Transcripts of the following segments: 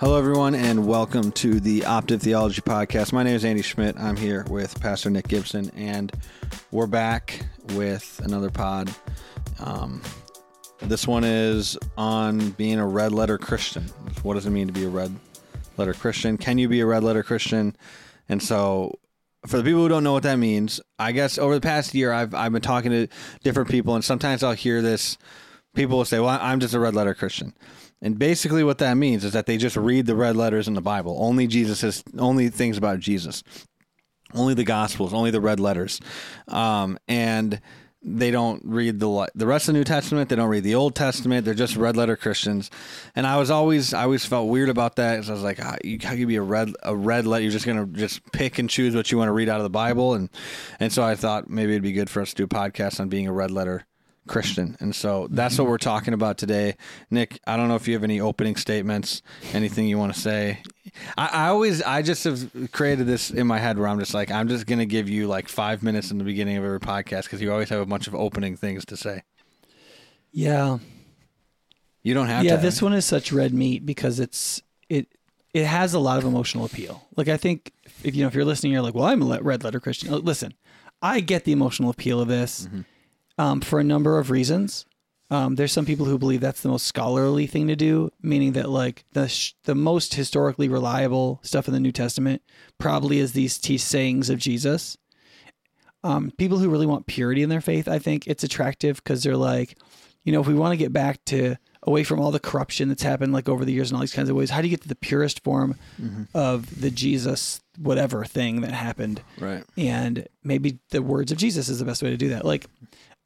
Hello, everyone, and welcome to the Optive Theology Podcast. My name is Andy Schmidt. I'm here with Pastor Nick Gibson, and we're back with another pod. Um, this one is on being a red letter Christian. What does it mean to be a red letter Christian? Can you be a red letter Christian? And so, for the people who don't know what that means, I guess over the past year, I've I've been talking to different people, and sometimes I'll hear this. People will say, "Well, I'm just a red letter Christian." And basically, what that means is that they just read the red letters in the Bible. Only Jesus is only things about Jesus, only the Gospels, only the red letters, um, and they don't read the the rest of the New Testament. They don't read the Old Testament. They're just red letter Christians. And I was always I always felt weird about that. I was like, how, you, how can you be a red a red letter? You're just gonna just pick and choose what you want to read out of the Bible. And and so I thought maybe it'd be good for us to do a podcast on being a red letter Christian. And so that's what we're talking about today. Nick, I don't know if you have any opening statements, anything you want to say. I, I, always, I just have created this in my head where I'm just like, I'm just going to give you like five minutes in the beginning of every podcast because you always have a bunch of opening things to say. Yeah. You don't have yeah, to. Yeah, this one is such red meat because it's, it, it has a lot of emotional appeal. Like I think if you know if you're listening, you're like, well, I'm a red letter Christian. Listen, I get the emotional appeal of this. Mm-hmm um, for a number of reasons. Um, there's some people who believe that's the most scholarly thing to do, meaning that like the sh- the most historically reliable stuff in the New Testament probably is these t- sayings of Jesus. Um, people who really want purity in their faith, I think it's attractive because they're like, you know, if we want to get back to away from all the corruption that's happened like over the years and all these kinds of ways, how do you get to the purest form mm-hmm. of the Jesus whatever thing that happened? Right. And maybe the words of Jesus is the best way to do that. Like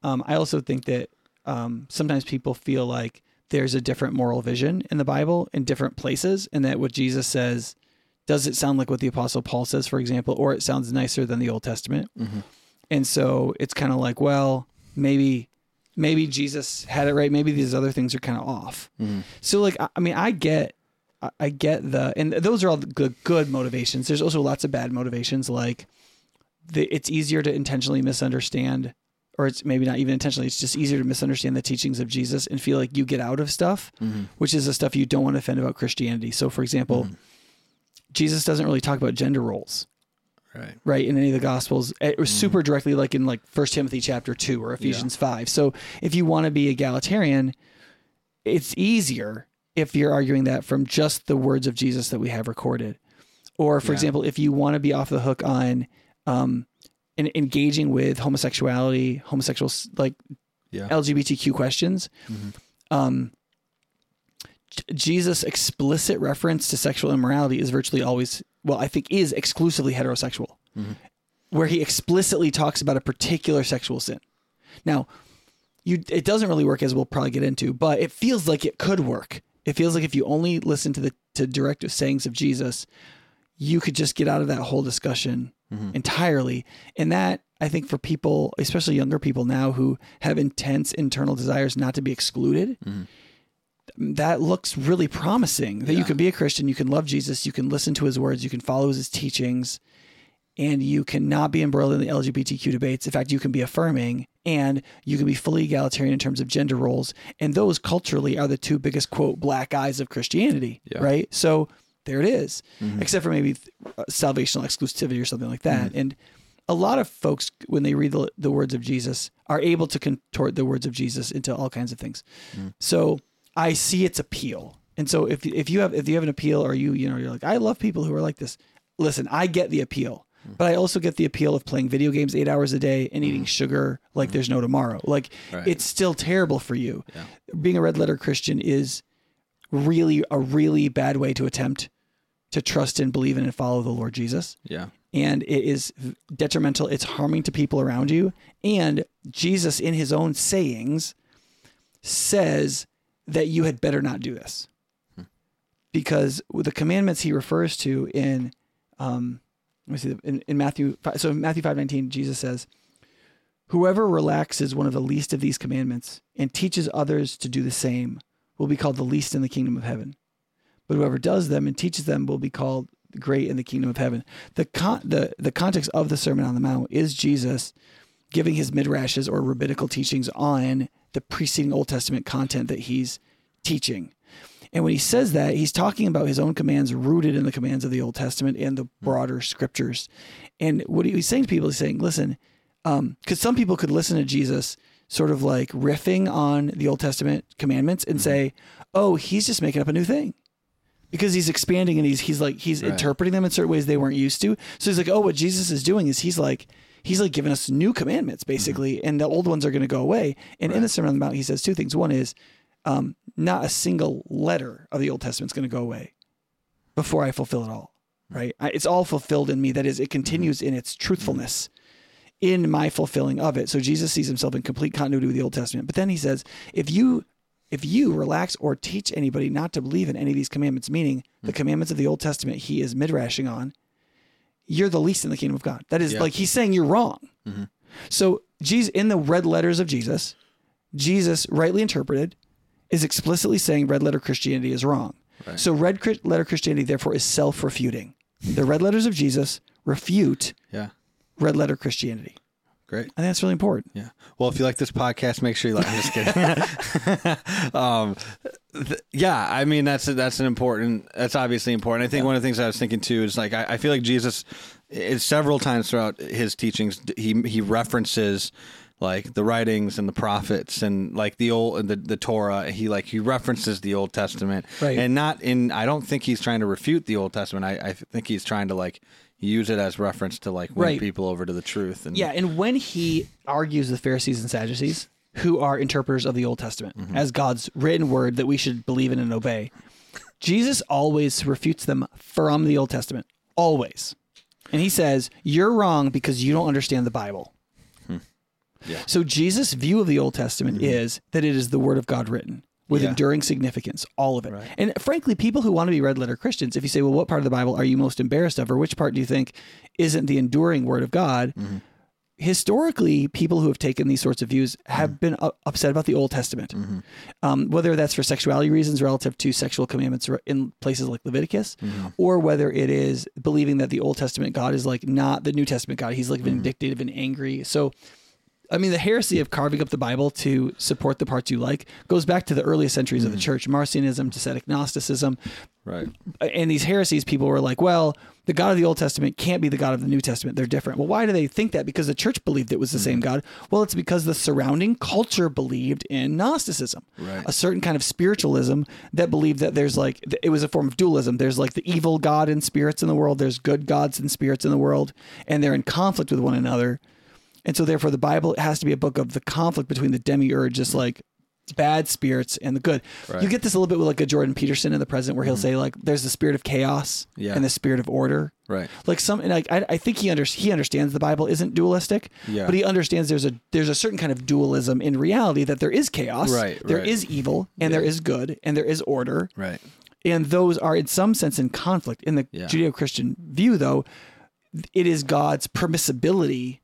um, I also think that um, sometimes people feel like there's a different moral vision in the Bible in different places, and that what Jesus says does it sound like what the Apostle Paul says, for example, or it sounds nicer than the Old Testament. Mm-hmm. And so it's kind of like, well, maybe maybe Jesus had it right. Maybe these other things are kind of off. Mm-hmm. So like, I mean, I get, I get the, and those are all the good, good motivations. There's also lots of bad motivations. Like the, it's easier to intentionally misunderstand or it's maybe not even intentionally, it's just easier to misunderstand the teachings of Jesus and feel like you get out of stuff, mm-hmm. which is the stuff you don't want to offend about Christianity. So, for example, mm-hmm. Jesus doesn't really talk about gender roles. Right. right in any of the gospels it eh, was mm-hmm. super directly like in like first timothy chapter 2 or ephesians yeah. 5 so if you want to be egalitarian it's easier if you're arguing that from just the words of jesus that we have recorded or for yeah. example if you want to be off the hook on um, in engaging with homosexuality, homosexual like yeah. LGBTQ questions. Mm-hmm. Um, Jesus' explicit reference to sexual immorality is virtually always, well, I think is exclusively heterosexual, mm-hmm. where he explicitly talks about a particular sexual sin. Now, you it doesn't really work as we'll probably get into, but it feels like it could work. It feels like if you only listen to the to direct sayings of Jesus, you could just get out of that whole discussion mm-hmm. entirely. And that I think for people, especially younger people now who have intense internal desires not to be excluded, mm-hmm. that looks really promising. That yeah. you can be a Christian, you can love Jesus, you can listen to his words, you can follow his teachings, and you cannot be embroiled in the LGBTQ debates. In fact, you can be affirming and you can be fully egalitarian in terms of gender roles. And those culturally are the two biggest quote black eyes of Christianity, yeah. right? So there it is. Mm-hmm. except for maybe uh, salvational exclusivity or something like that. Mm-hmm. And a lot of folks, when they read the, the, words of Jesus, are able to contort the words of Jesus into all kinds of things. Mm-hmm. So I see its appeal. And so if if you have if you have an appeal or you you know you're like I love people who are like this. Listen, I get the appeal. Mm-hmm. But I also get the appeal of playing video games eight hours a day and eating mm-hmm. sugar like there's no tomorrow. Like right. it's still terrible for you. Yeah. Being a red letter Christian is really a really bad way to attempt to trust and believe in and follow the Lord Jesus. Yeah. And it is detrimental. It's harming to people around you. And Jesus, in his own sayings, says that you had better not do this. Hmm. Because the commandments he refers to in, um, let me see, in, in Matthew, so in Matthew 5 19, Jesus says, Whoever relaxes one of the least of these commandments and teaches others to do the same will be called the least in the kingdom of heaven but whoever does them and teaches them will be called great in the kingdom of heaven. The con- the the context of the Sermon on the Mount is Jesus giving his midrashes or rabbinical teachings on the preceding Old Testament content that he's teaching. And when he says that, he's talking about his own commands rooted in the commands of the Old Testament and the hmm. broader scriptures. And what he's saying to people, he's saying, listen, um, because some people could listen to Jesus sort of like riffing on the Old Testament commandments and hmm. say, oh, he's just making up a new thing. Because he's expanding and he's he's like he's interpreting them in certain ways they weren't used to. So he's like, oh, what Jesus is doing is he's like he's like giving us new commandments mm-hmm. basically, and the old ones are going to go away. And in the Sermon on the Mount, he says two things. One is um, not a single letter of the Old Testament is going to go away before I fulfill it all. Mm-hmm. Right? I, it's all fulfilled in me. That is, it mm-hmm. continues in its truthfulness in my fulfilling of it. So Jesus sees himself in complete continuity with the Old Testament. But then he says, if you if you relax or teach anybody not to believe in any of these commandments, meaning the hmm. commandments of the Old Testament he is midrashing on, you're the least in the kingdom of God. That is Yeah. like he's saying you're wrong. Mm-hmm. So Jesus in the red letters of Jesus, Jesus rightly interpreted is explicitly saying red letter Christianity is wrong. So red letter Christianity therefore is self-refuting. The red letters of Jesus refute Yeah. red letter Christianity. Great. I think that's really important. Yeah. Well, if you like this podcast, make sure you like. I'm just kidding. um, th- yeah, I mean that's that's an important. That's obviously important. I think one of the things I was thinking too is like I, I feel like Jesus, is several times throughout his teachings, he he references like the writings and the prophets and like the old and the, the Torah. He like he references the Old Testament, Right. and not in. I don't think he's trying to refute the Old Testament. I, I think he's trying to like use it as reference to like win Right. people over to the truth. And Yeah, and when he argues with Pharisees and Sadducees, who are interpreters of the Old Testament mm-hmm. as God's written word that we should believe in and obey, Jesus always refutes them from the Old Testament. Always. And he says, You're wrong because you don't understand the Bible. Hmm. Yeah. So Jesus' view of the Old Testament mm-hmm. is that it is the word of God written with Yeah. enduring significance, all of it. And frankly, people who want to be red letter Christians, if you say, well, what part of the Bible are you most embarrassed of, or which part do you think isn't the enduring word of God? Mm-hmm. Historically, people who have taken these sorts of views have mm-hmm. been u- upset about the Old Testament, mm-hmm. um, whether that's for sexuality reasons relative to sexual commandments in places like Leviticus, or whether it is believing that the Old Testament God is like not the New Testament God. He's like vindictive and angry. So I mean, the heresy of carving up the Bible to support the parts you like goes back to the earliest centuries of the mm. church, Marcionism, Docetic Gnosticism. right. And these heresies, people were like, well, the God of the Old Testament can't be the God of the New Testament. They're different. Well, why do they think that? Because the church believed it was the same mm. God. Well, it's because the surrounding culture believed in Gnosticism, Right. a certain kind of spiritualism that believed that there's like, it was a form of dualism. There's like the evil God and spirits in the world, there's good gods and spirits in the world, and they're in conflict with one another. And so, therefore, the Bible has to be a book of the conflict between the demiurge, just like bad spirits and the good. You get this a little bit with like a Jordan Peterson in the present, where he'll mm-hmm. say like, "There's the spirit of chaos Yeah. and the spirit of order." Right. Like some, and like I, I think he under, he understands the Bible isn't dualistic, Yeah. but he understands there's a there's a certain kind of dualism in reality that there is chaos, Right, There right. is evil, and there is good, and there is order, Right. and those are in some sense in conflict. In the Yeah. Judeo-Christian view, though, it is God's permissibility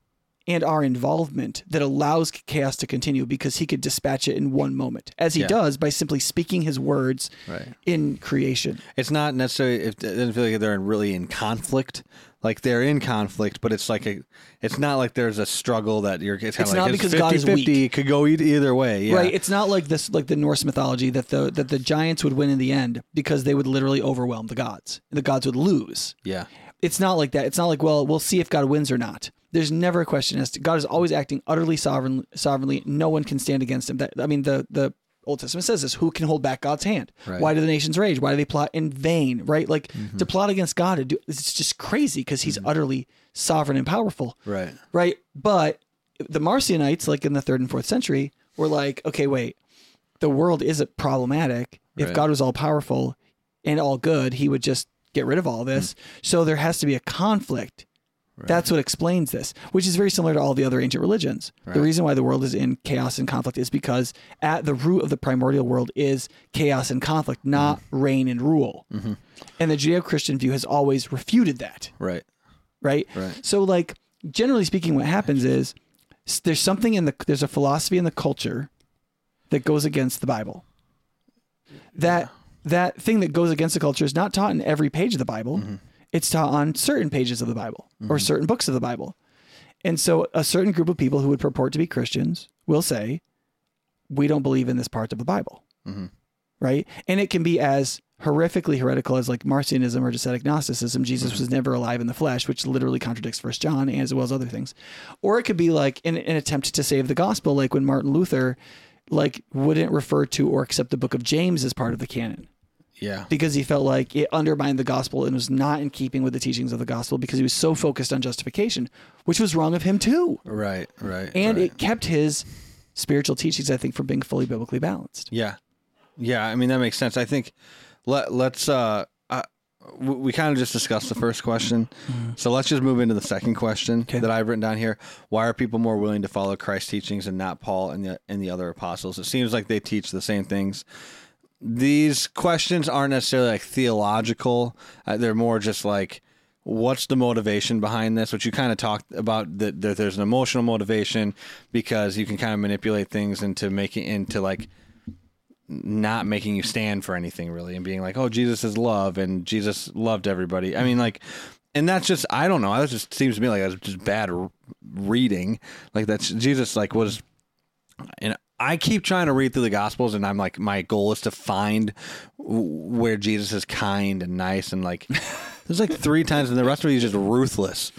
and our involvement that allows chaos to continue because he could dispatch it in one moment, as he Yeah. does by simply speaking his words Right. in creation. It's not necessarily. It doesn't feel like they're really in conflict. Like they're in conflict, but it's like a. It's not like there's a struggle that you're. It's, It's of not like because it's God is 50-50, weak. It could go either, either way. Yeah. Right. It's not like this like the Norse mythology that the that the giants would win in the end because they would literally overwhelm the gods. The gods would lose. Yeah. It's not like that. It's not like, well, we'll see if God wins or not. There's never a question as to God is always acting utterly sovereign sovereignly. No one can stand against him. That I mean the the Old Testament says this. Who can hold back God's hand? Right. Mm-hmm. Why do the nations rage? Why do they plot in vain? Right? Like to plot against God, to do, it's just crazy because he's utterly sovereign and powerful Right. right? But the Marcionites, like in the third and fourth century, were like, okay, wait, the world isn't problematic. If Right. God was all powerful and all good, he would just get rid of all this. So there has to be a conflict. That's what explains this, which is very similar to all the other ancient religions. The reason why the world is in chaos and conflict is because at the root of the primordial world is chaos and conflict, not reign and rule. And the Judeo Christian view has always refuted that Right. right? Right. So like generally speaking, what happens is there's something in the there's a philosophy in the culture that goes against the Bible. That that thing that goes against the culture is not taught in every page of the Bible. Mm-hmm. It's taught on certain pages of the Bible or certain books of the Bible. And so a certain group of people who would purport to be Christians will say, we don't believe in this part of the Bible. Mm-hmm. right? And it can be as horrifically heretical as like Marcionism or Docetic Gnosticism. Jesus was never alive in the flesh, which literally contradicts First John as well as other things. Or it could be like an, an attempt to save the gospel, like when Martin Luther like wouldn't refer to or accept the book of James as part of the canon Yeah. because he felt like it undermined the gospel and was not in keeping with the teachings of the gospel because he was so focused on justification, which was wrong of him too. Right. Right. And right. it kept his spiritual teachings, I think, from being fully biblically balanced. Yeah, yeah. I mean that makes sense. I think let let's uh, uh we kind of just discussed the first question, so let's just move into the second question Okay. that I've written down here. Why are people more willing to follow Christ's teachings and not Paul and the and the other apostles? It seems like they teach the same things. These questions aren't necessarily like theological. Uh, they're more just like what's the motivation behind this? Which you kind of talked about that, that there's an emotional motivation because you can kind of manipulate things into making into like not making you stand for anything really and being like oh jesus is love and jesus loved everybody. I mean like and that's just i don't know that just seems to me like that's just bad reading. Like that's jesus like was and i keep trying to read through the gospels and i'm like my goal is to find where jesus is kind and nice and like there's like three times and the rest of it is just ruthless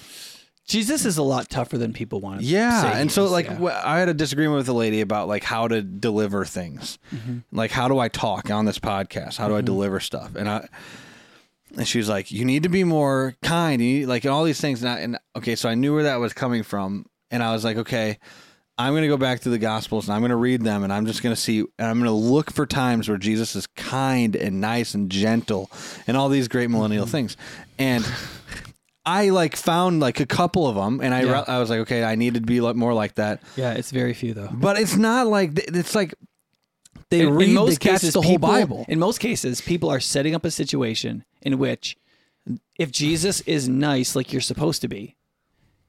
Jesus is a lot tougher than people want to yeah, and so like yeah. I had a disagreement with a lady about like how to deliver things, Mm-hmm. like how do I talk on this podcast? How do I deliver stuff? And I, and she was like, you need to be more kind, you need, like and all these things. And, I, and okay, so I knew where that was coming from, and I was like, okay, I'm gonna go back to the Gospels and I'm gonna read them, and I'm just gonna see, and I'm gonna look for times where Jesus is kind and nice and gentle, and all these great millennial Mm-hmm. things, and. I like found like a couple of them, and I Yeah. re- I was like, okay, I need to be more like that. yeah, it's very few though. But it's not like it's like they in, read in most catch cases, the whole people- Bible. In most cases, people are setting up a situation in which, if Jesus is nice like you're supposed to be,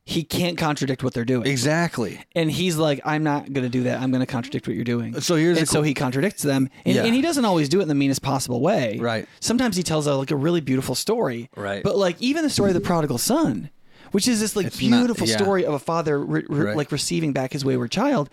he can't contradict what they're doing. Exactly. And he's like, I'm not going to do that. I'm going to contradict what you're doing. So here's and so he contradicts them, and, Yeah. and he doesn't always do it in the meanest possible way. Right. Sometimes he tells a, like a really beautiful story. Right. But like even the story of the prodigal son, which is this like It's not- beautiful yeah. story of a father re- re- Right. like receiving back his wayward child,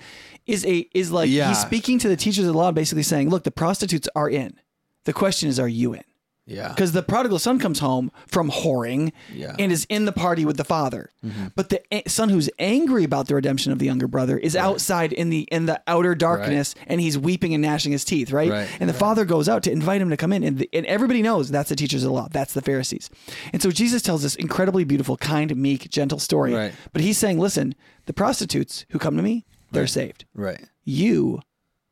is a is like Yeah. he's speaking to the teachers of the law, basically saying, look, the prostitutes are in. The question is, are you in? Yeah. Because the prodigal son comes home from whoring Yeah. and is in the party with the father. Mm-hmm. But the a- son who's angry about the redemption of the younger brother is outside in the in the outer darkness and he's weeping and gnashing his teeth, right? Right. And the father goes out to invite him to come in and, the, and everybody knows that's the teachers of the law, that's the Pharisees. And so Jesus tells this incredibly beautiful, kind, meek, gentle story. Right. But he's saying, listen, the prostitutes who come to me, they're saved. Right. You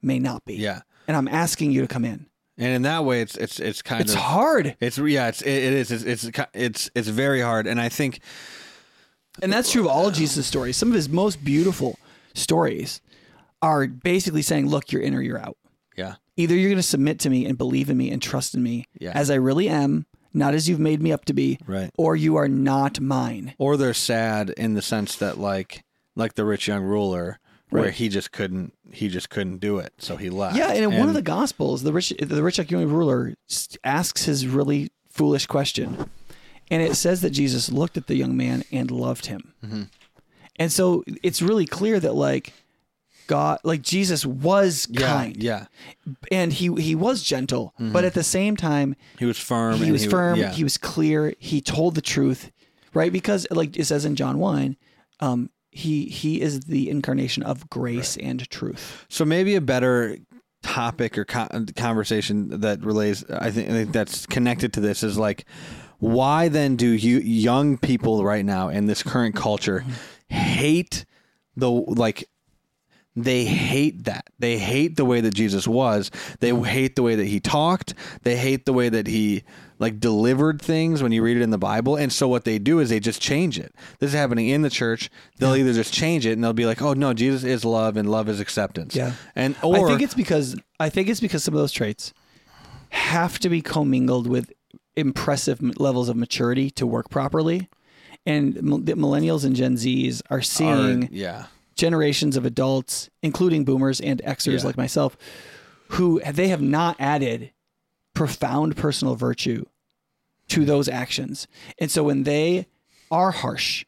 may not be. Yeah. And I'm asking you to come in. And in that way, it's it's it's kind It's of it's hard. it's yeah it's it, it is it's, it's it's it's very hard. And I think And that's true of all Jesus' stories. Some of his most beautiful stories are basically saying, look, you're in or you're out. yeah Either you're going to submit to me and believe in me and trust in me Yeah. as I really am, not as you've made me up to be, right. or you are not mine. Or they're sad in the sense that like like the rich young ruler where he just couldn't he just couldn't do it, so he left. Yeah, and in one of the gospels, the rich the rich young ruler asks his really foolish question. And it says that Jesus looked at the young man and loved him. Mm-hmm. And so it's really clear that like God like Jesus was yeah kind. yeah and he he was gentle, but at the same time he was firm. he and was firm. yeah. He was clear. He told the truth, right? Because like it says in John one, um, he he is the incarnation of grace and truth. So maybe a better topic or co- conversation that relates, I think, I think that's connected to this is like, why then do you young people right now in this current culture mm-hmm. hate the like? They hate that. They hate the way that Jesus was. They hate the way that he talked. They hate the way that he like delivered things when you read it in the Bible. And so what they do is they just change it. This is happening in the church. They'll either just change it and they'll be like, "Oh no, Jesus is love and love is acceptance." Yeah. And or I think it's because I think it's because some of those traits have to be commingled with impressive levels of maturity to work properly. And millennials and Gen Zs are are- seeing yeah. generations of adults, including boomers and Xers Yeah. like myself, who they have not added profound personal virtue to those actions. And so when they are harsh,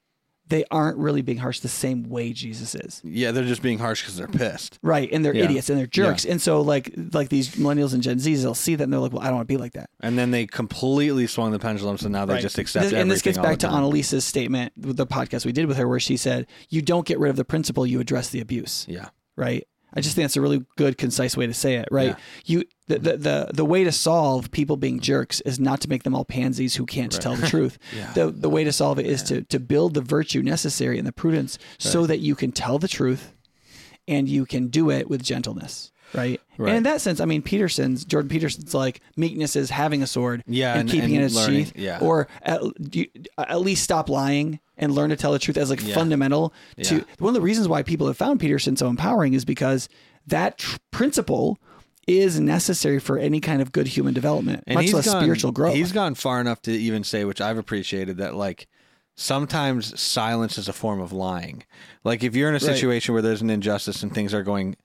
they aren't really being harsh the same way Jesus is. Yeah, they're just being harsh because they're pissed. Right, and they're Yeah. idiots and they're jerks, and so like like these millennials and Gen Zs, they'll see that and they're like, "Well, I don't want to be like that." And then they completely swung the pendulum, so now they Right. just accept This- everything. and this gets back to. Annalisa's statement with the podcast we did with her, where she said, "You don't get rid of the principle; you address the abuse." Yeah. Right. I just think that's a really good, concise way to say it. Right. Yeah. You the, the the the way to solve people being jerks is not to make them all pansies who can't tell the truth. Yeah. The the way to solve it is to to build the virtue necessary and the prudence so that you can tell the truth, and you can do it with gentleness. Right? Right. And in that sense, I mean, Peterson's Jordan Peterson's like meekness is having a sword, Yeah, and, and- keeping and it in its sheath, yeah. or at, at least stop lying and learn to tell the truth as like Yeah. fundamental to Yeah. one of the reasons why people have found Peterson so empowering is because that tr- principle is necessary for any kind of good human development, And much less gone- spiritual growth. He's gone far enough to even say, which I've appreciated, that like sometimes silence is a form of lying. Like if you're in a situation where there's an injustice and things are going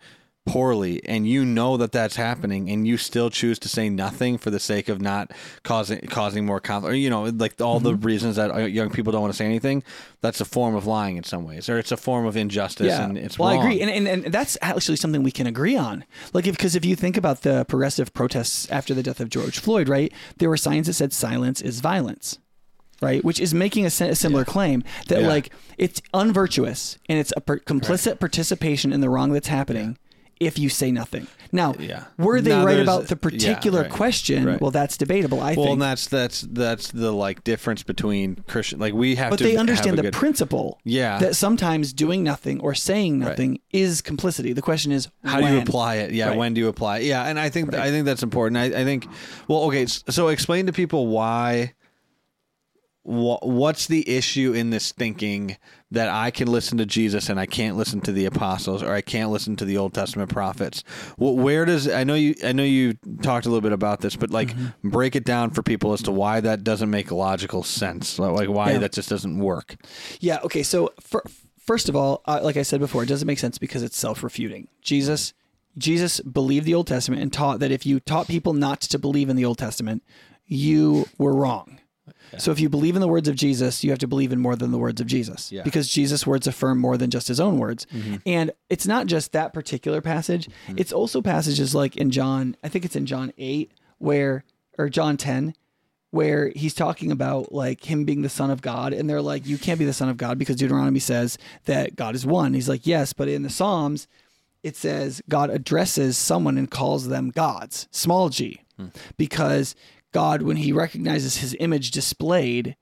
poorly and you know that that's happening and you still choose to say nothing for the sake of not causing causing more conflict or you know like all the Mm-hmm. reasons that uh, young people don't want to say anything that's a form of lying in some ways or it's a form of injustice yeah, and it's well, wrong. I agree, and, and and that's actually something we can agree on. Like, if because if you think about the progressive protests after the death of George Floyd, right? There were signs that said "silence is violence," right? Which is making a, si- a similar claim that Yeah. like it's unvirtuous and it's a per- complicit participation in the wrong that's happening. If you say nothing, now uh, Yeah. were they Now right about the yeah, particular right, question? right. Well, that's debatable. I think well, think, and that's that's that's the like difference between Christian. Like we have but they understand the good- principle. Yeah. that sometimes doing nothing or saying nothing is complicity. The question is How do you apply it? Yeah, Right. when do you apply it? Yeah, and I think I think that's important. I, I think. Well, okay. So explain to people why. Wha- What's the issue in this thinking that I can listen to Jesus and I can't listen to the apostles or I can't listen to the Old Testament prophets? Where does I know you I know you talked a little bit about this, but like Mm-hmm. break it down for people as to why that doesn't make logical sense, like why Yeah. that just doesn't work. Yeah. Okay. So fir- first of all, uh, like I said before, it doesn't make sense because it's self-refuting. Jesus, Jesus believed the Old Testament and taught that if you taught people not to believe in the Old Testament, you were wrong. So if you believe in the words of Jesus, you have to believe in more than the words of Jesus, Yeah. because Jesus' words affirm more than just his own words. Mm-hmm. And it's not just that particular passage; mm-hmm. it's also passages like in John. I think it's in John eight where, or John ten, where he's talking about like him being the son of God, and they're like, "You can't be the son of God because Deuteronomy says that God is one." He's like, "Yes, but in the Psalms, it says God addresses someone and calls them gods, small g, hmm. because God, when He recognizes His image displayed."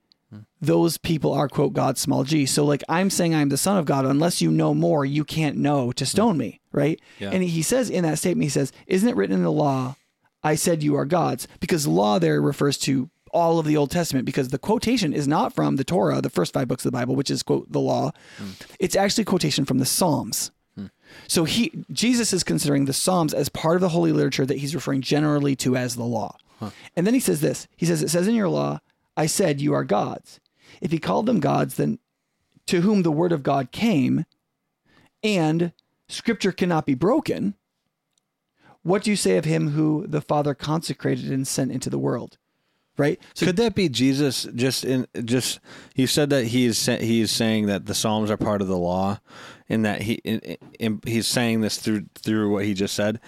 Those people are quote God small g. So like I'm saying I'm the son of God. Unless you know more, you can't know to stone me, right? Yeah. And he says in that statement, he says, "Isn't it written in the law I said you are gods because law there refers to all of the Old Testament because the quotation is not from the Torah, the first five books of the Bible, which is quote the law. Hmm. It's actually a quotation from the Psalms. Hmm. So he Jesus is considering the Psalms as part of the holy literature that he's referring generally to as the law. And then he says this. He says it says in your law, I said you are gods. If he called them gods, then to whom the word of God came and scripture cannot be broken, what do you say of him who the Father consecrated and sent into the world? Right? So Could that be Jesus? Just in just he said that he is he is saying that the Psalms are part of the law, and that he in, in, he's saying this through through what he just said.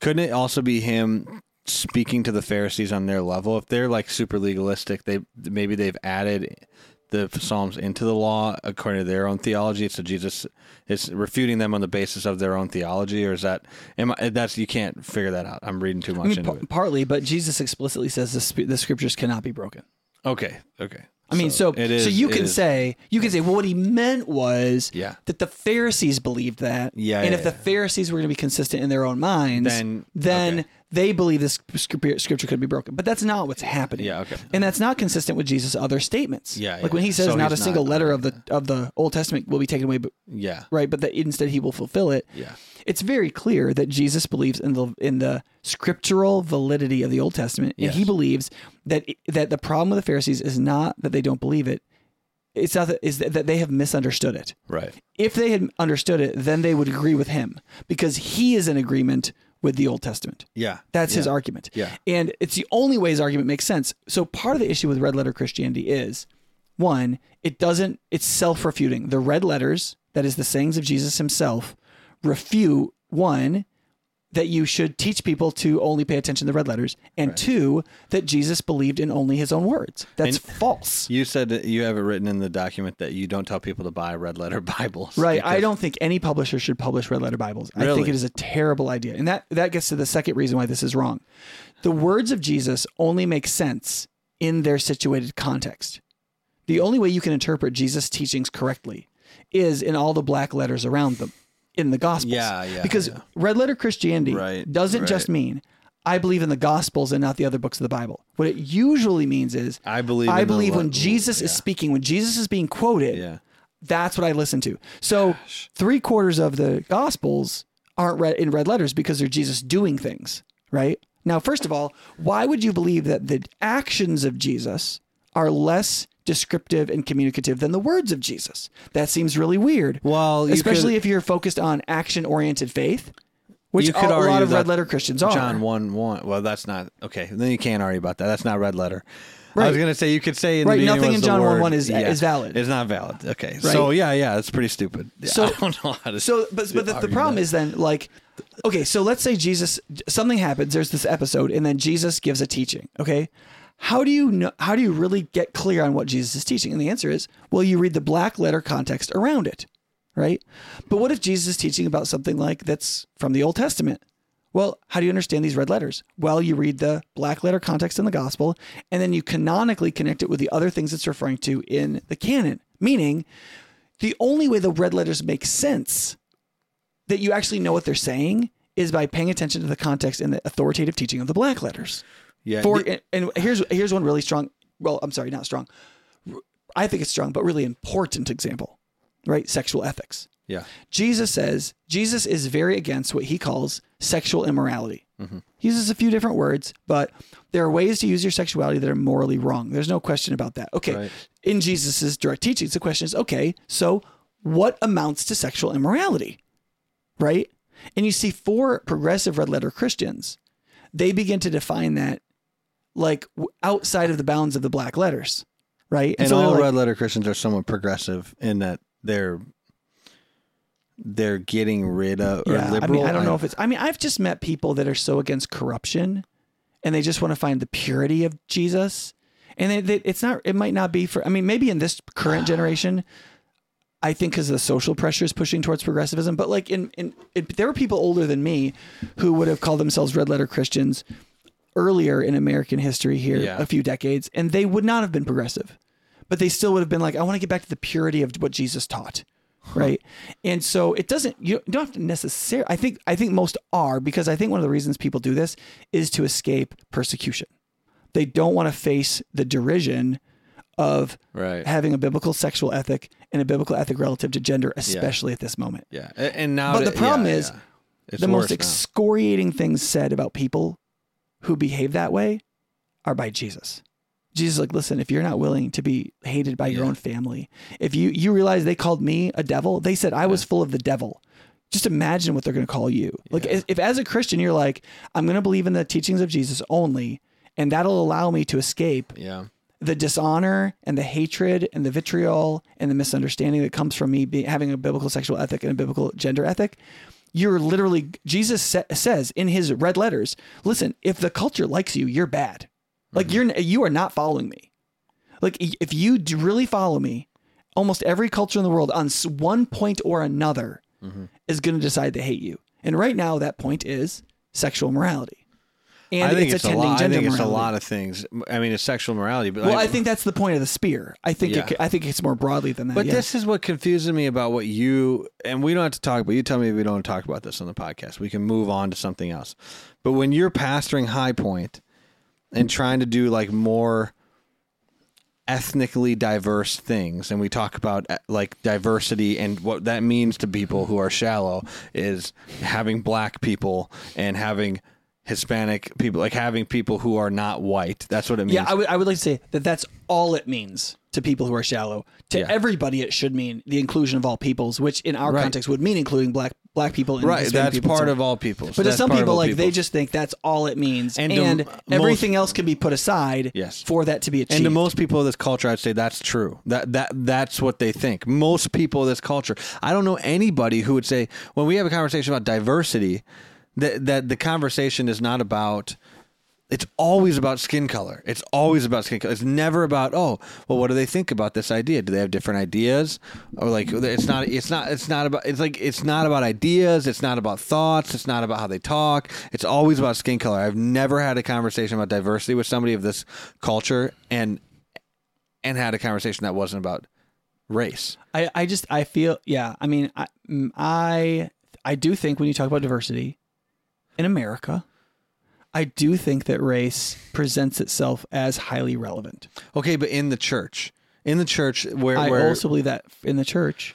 Couldn't it also be him speaking to the Pharisees on their level? If they're like super legalistic, they maybe they've added the Psalms into the law according to their own theology. So Jesus is refuting them on the basis of their own theology, or is that? Am I, that's you can't figure that out. I'm reading too much I mean, into it. partly, but Jesus explicitly says the, sp- the scriptures cannot be broken. Okay, okay. I mean, so it is- so you can is- say you can say, well, what he meant was Yeah. that the Pharisees believed that, Yeah, and yeah, if the. Pharisees were going to be consistent in their own minds, Then- then okay. They believe this scripture, could be broken. But that's not what's happening. Yeah, okay. and that's not consistent with Jesus' other statements. Yeah, like yeah. when he says, So "Not a single not- letter of the of the Old Testament will be taken away," but Yeah. right, but that instead he will fulfill it. Yeah. It's very clear that Jesus believes in the in the scriptural validity of the Old Testament, and he believes that that the problem with the Pharisees is not that they don't believe it; it's not that is that they have misunderstood it. Right. If they had understood it, then they would agree with him because he is in agreement with the Old Testament. Yeah. That's his argument. Yeah. And it's the only way his argument makes sense. So part of the issue with red letter Christianity is one, it doesn't, it's self refuting. The red letters, that is the sayings of Jesus himself, refute one, that you should teach people to only pay attention to the red letters, and two, that Jesus believed in only his own words. That's false. You said that you have it written in the document that you don't tell people to buy red letter Bibles. Right. I don't think any publisher should publish red letter Bibles. I think it is a terrible idea. And that, that gets to the second reason why this is wrong. The words of Jesus only make sense in their situated context. The only way you can interpret Jesus' teachings correctly is in all the black letters around them in the Gospels. Yeah, yeah, Because yeah. red letter Christianity Right, doesn't just mean I believe in the Gospels and not the other books of the Bible. What it usually means is I believe. I believe le- when Jesus is speaking, when Jesus is being quoted, Yeah. that's what I listen to. So three quarters of the Gospels aren't read in red letters because they're Jesus doing things, right? Now, first of all, why would you believe that the actions of Jesus are less descriptive and communicative than the words of Jesus? That seems really weird. Well, especially could- if you're focused on action-oriented faith, which You could a, a lot of red letter Christians are. John one one. Well, that's not okay. Then you can't argue about that. That's not red letter. I was gonna say you could say in Right, the beginning nothing in John word- 1:1 is- is valid. It's not valid. Okay. So yeah, yeah, it's pretty stupid. Yeah, So- I don't know how to. So, but but the, the problem that. is then like, okay, so let's say Jesus something happens. There's this episode, and then Jesus gives a teaching. Okay, how do you know? How do you really get clear on what Jesus is teaching? And the answer is, well, you read the black letter context around it, right? But what if Jesus is teaching about something like that's from the Old Testament? Well, how do you understand these red letters? Well, you read the black letter context in the gospel, and then you canonically connect it with the other things it's referring to in the canon. Meaning, the only way the red letters make sense that you actually know what they're saying is by paying attention to the context and the authoritative teaching of the black letters. Yeah. For the- and, and here's here's one really strong. Well, I'm sorry, not strong. I think it's strong, but really important example, right? Sexual ethics. yeah. Jesus says Jesus is very against what he calls sexual immorality. Mm-hmm. He uses a few different words, but there are ways to use your sexuality that are morally wrong. There's no question about that. Okay. Right. In Jesus's direct teachings, the question is okay, so what amounts to sexual immorality? Right? And you see, for progressive red letter Christians, they begin to define that like w- outside of the bounds of the black letters. Right? And so all like- red letter Christians are somewhat progressive in that they're they're getting rid of or Yeah, liberal. I mean, I don't know if it's. I mean, I've just met people that are so against corruption, and they just want to find the purity of Jesus, and they, they, it's not. It might not be for. I mean, maybe in this current generation, I think because the social pressure is pushing towards progressivism. But like in in it, there were people older than me who would have called themselves red letter Christians earlier in American history here, Yeah. a few decades, and they would not have been progressive, but they still would have been like, I want to get back to the purity of what Jesus taught right and so it doesn't you don't have to necessarily i think i think most are because i think one of the reasons people do this is to escape persecution they don't want to face the derision of Right. having a biblical sexual ethic and a biblical ethic relative to gender especially at this moment Yeah. And now But that- the problem yeah, is, yeah. The most worse now. excoriating things said about people who behave that way are by Jesus. Jesus like, listen, if you're not willing to be hated by your own family, if you you realize they called me a devil, they said I was full of the devil. Just imagine what they're going to call you. Like, if, if as a Christian you're like, I'm going to believe in the teachings of Jesus only, and that'll allow me to escape yeah. the dishonor and the hatred and the vitriol and the misunderstanding that comes from me being, having a biblical sexual ethic and a biblical gender ethic, you're literally, Jesus sa- says in his red letters, listen, if the culture likes you, you're bad. Like mm-hmm. you're, you are not following me. Like if you do really follow me, almost every culture in the world on one point or another mm-hmm. is going to decide to hate you. And right now that point is sexual morality. And I think it's, it's, a attending lot. I gender think it's a lot of things. I mean, it's sexual morality, but Well, I, I think that's the point of the spear. I think Yeah. it, I think it's more broadly than that. But yeah. this is what confuses me about what you and we don't have to talk. But you tell me if we don't talk about this on the podcast. We can move on to something else. But when you're pastoring High Point and trying to do like more ethnically diverse things, and we talk about uh, like diversity and what that means to people who are shallow is having black people and having Hispanic people, like having people who are not white. That's what it means. yeah, I would I would like to say that that's all it means. to people who are shallow. To Yeah. everybody, it should mean the inclusion of all peoples, which in our Right. context would mean including black black people. And right. Hispanic That's people part of all people. But to some people, like they just think that's all it means, And and, everything else can be put aside Yes. for that to be achieved. And to most people of this culture, I'd say that's true. That that that's what they think. Most people of this culture. I don't know anybody who would say when we have a conversation about diversity, that that the conversation is not about. It's always about skin color. It's always about skin color. It's never about oh well, what do they think about this idea? Do they have different ideas? Or like it's not. It's not. It's not about. It's like it's not about ideas. It's not about thoughts. It's not about how they talk. It's always about skin color. I've never had a conversation about diversity with somebody of this culture and and had a conversation that wasn't about race. I, I just I feel yeah. I mean I I I do think when you talk about diversity in America, I do think that race presents itself as highly relevant. Okay, but in the church, in the church where I where also believe that in the church.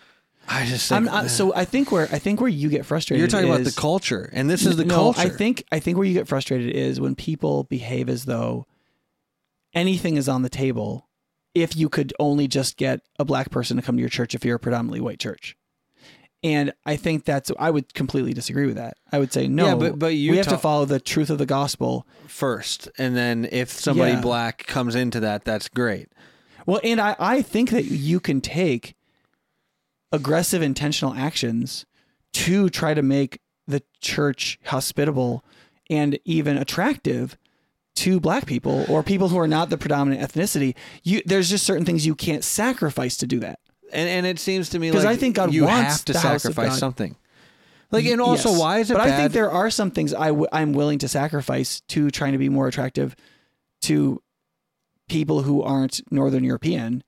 I just I'm think not, so I think where I think where you get frustrated. you're talking about the culture, and this is the no, culture. I think I think where you get frustrated is when people behave as though anything is on the table if you could only just get a black person to come to your church if you're a predominantly white church. And I think that's I would completely disagree with that. I would say no. Yeah, but- but you we have to follow the truth of the gospel. first, and then if somebody Yeah. black comes into that, that's great. Well, and I, I think that you can take aggressive intentional actions to try to make the church hospitable and even attractive to black people or people who are not the predominant ethnicity. You there's just certain things you can't sacrifice to do that. And and it seems to me like I think God you wants have to the house of sacrifice God. something. Like and also, Yes. why is it But bad? I think there are some things I w- I'm willing to sacrifice to trying to be more attractive to people who aren't Northern European.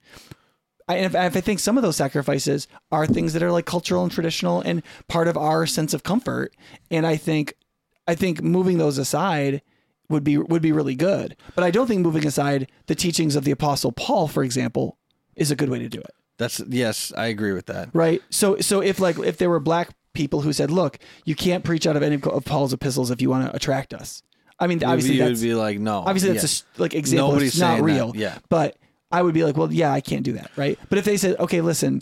I, and if, if I think some of those sacrifices are things that are like cultural and traditional and part of our sense of comfort, and I think I think moving those aside would be would be really good. But I don't think moving aside the teachings of the Apostle Paul, for example, is a good way to do it that's yes, I agree with that. right so so if like if there were black people who said look you can't preach out of any of paul's epistles if you want to attract us i mean obviously you would be like, no, obviously that's yeah. a like example Nobody's it's not saying that, real yeah. but i would be like well yeah i can't do that right but if they said okay listen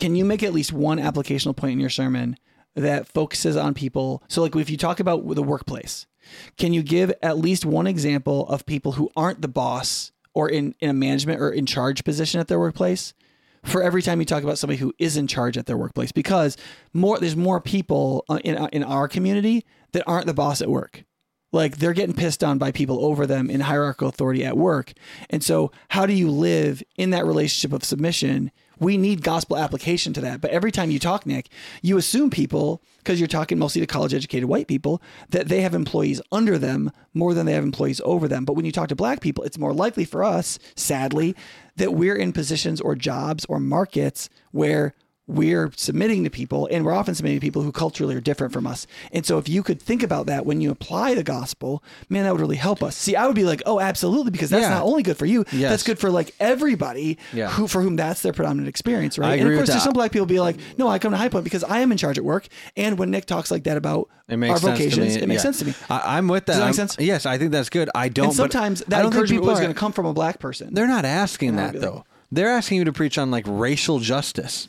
can you make at least one applicational point in your sermon that focuses on people so like if you talk about the workplace can you give at least one example of people who aren't the boss or in, in a management or in charge position at their workplace for every time you talk about somebody who is in charge at their workplace because more there's more people uh, in in our community that aren't the boss at work. Like they're getting pissed on by people over them in hierarchical authority at work. And so how do you live in that relationship of submission we need gospel application to that. But every time you talk nick you assume people because you're talking mostly to college educated white people that they have employees under them more than they have employees over them. But when you talk to black people it's more likely for us sadly that we're in positions or jobs or markets where we're submitting to people and we're often submitting to people who culturally are different from us. And so if you could think about that when you apply the gospel, man, that would really help us. See, I would be like, oh, absolutely, because that's Yeah. not only good for you, Yes. that's good for like everybody Yeah. who for whom that's their predominant experience, right? I and of course, there's some black people be like, no, I come to High Point because I am in charge at work. And when Nick talks like that about our vocations, it makes yeah. sense to me. I, I'm with that. Does that make sense? Yes, I think that's good. I don't. And sometimes I that don't think encouragement people is are- going to come from a black person. They're not asking that like- though. They're asking you to preach on like racial justice,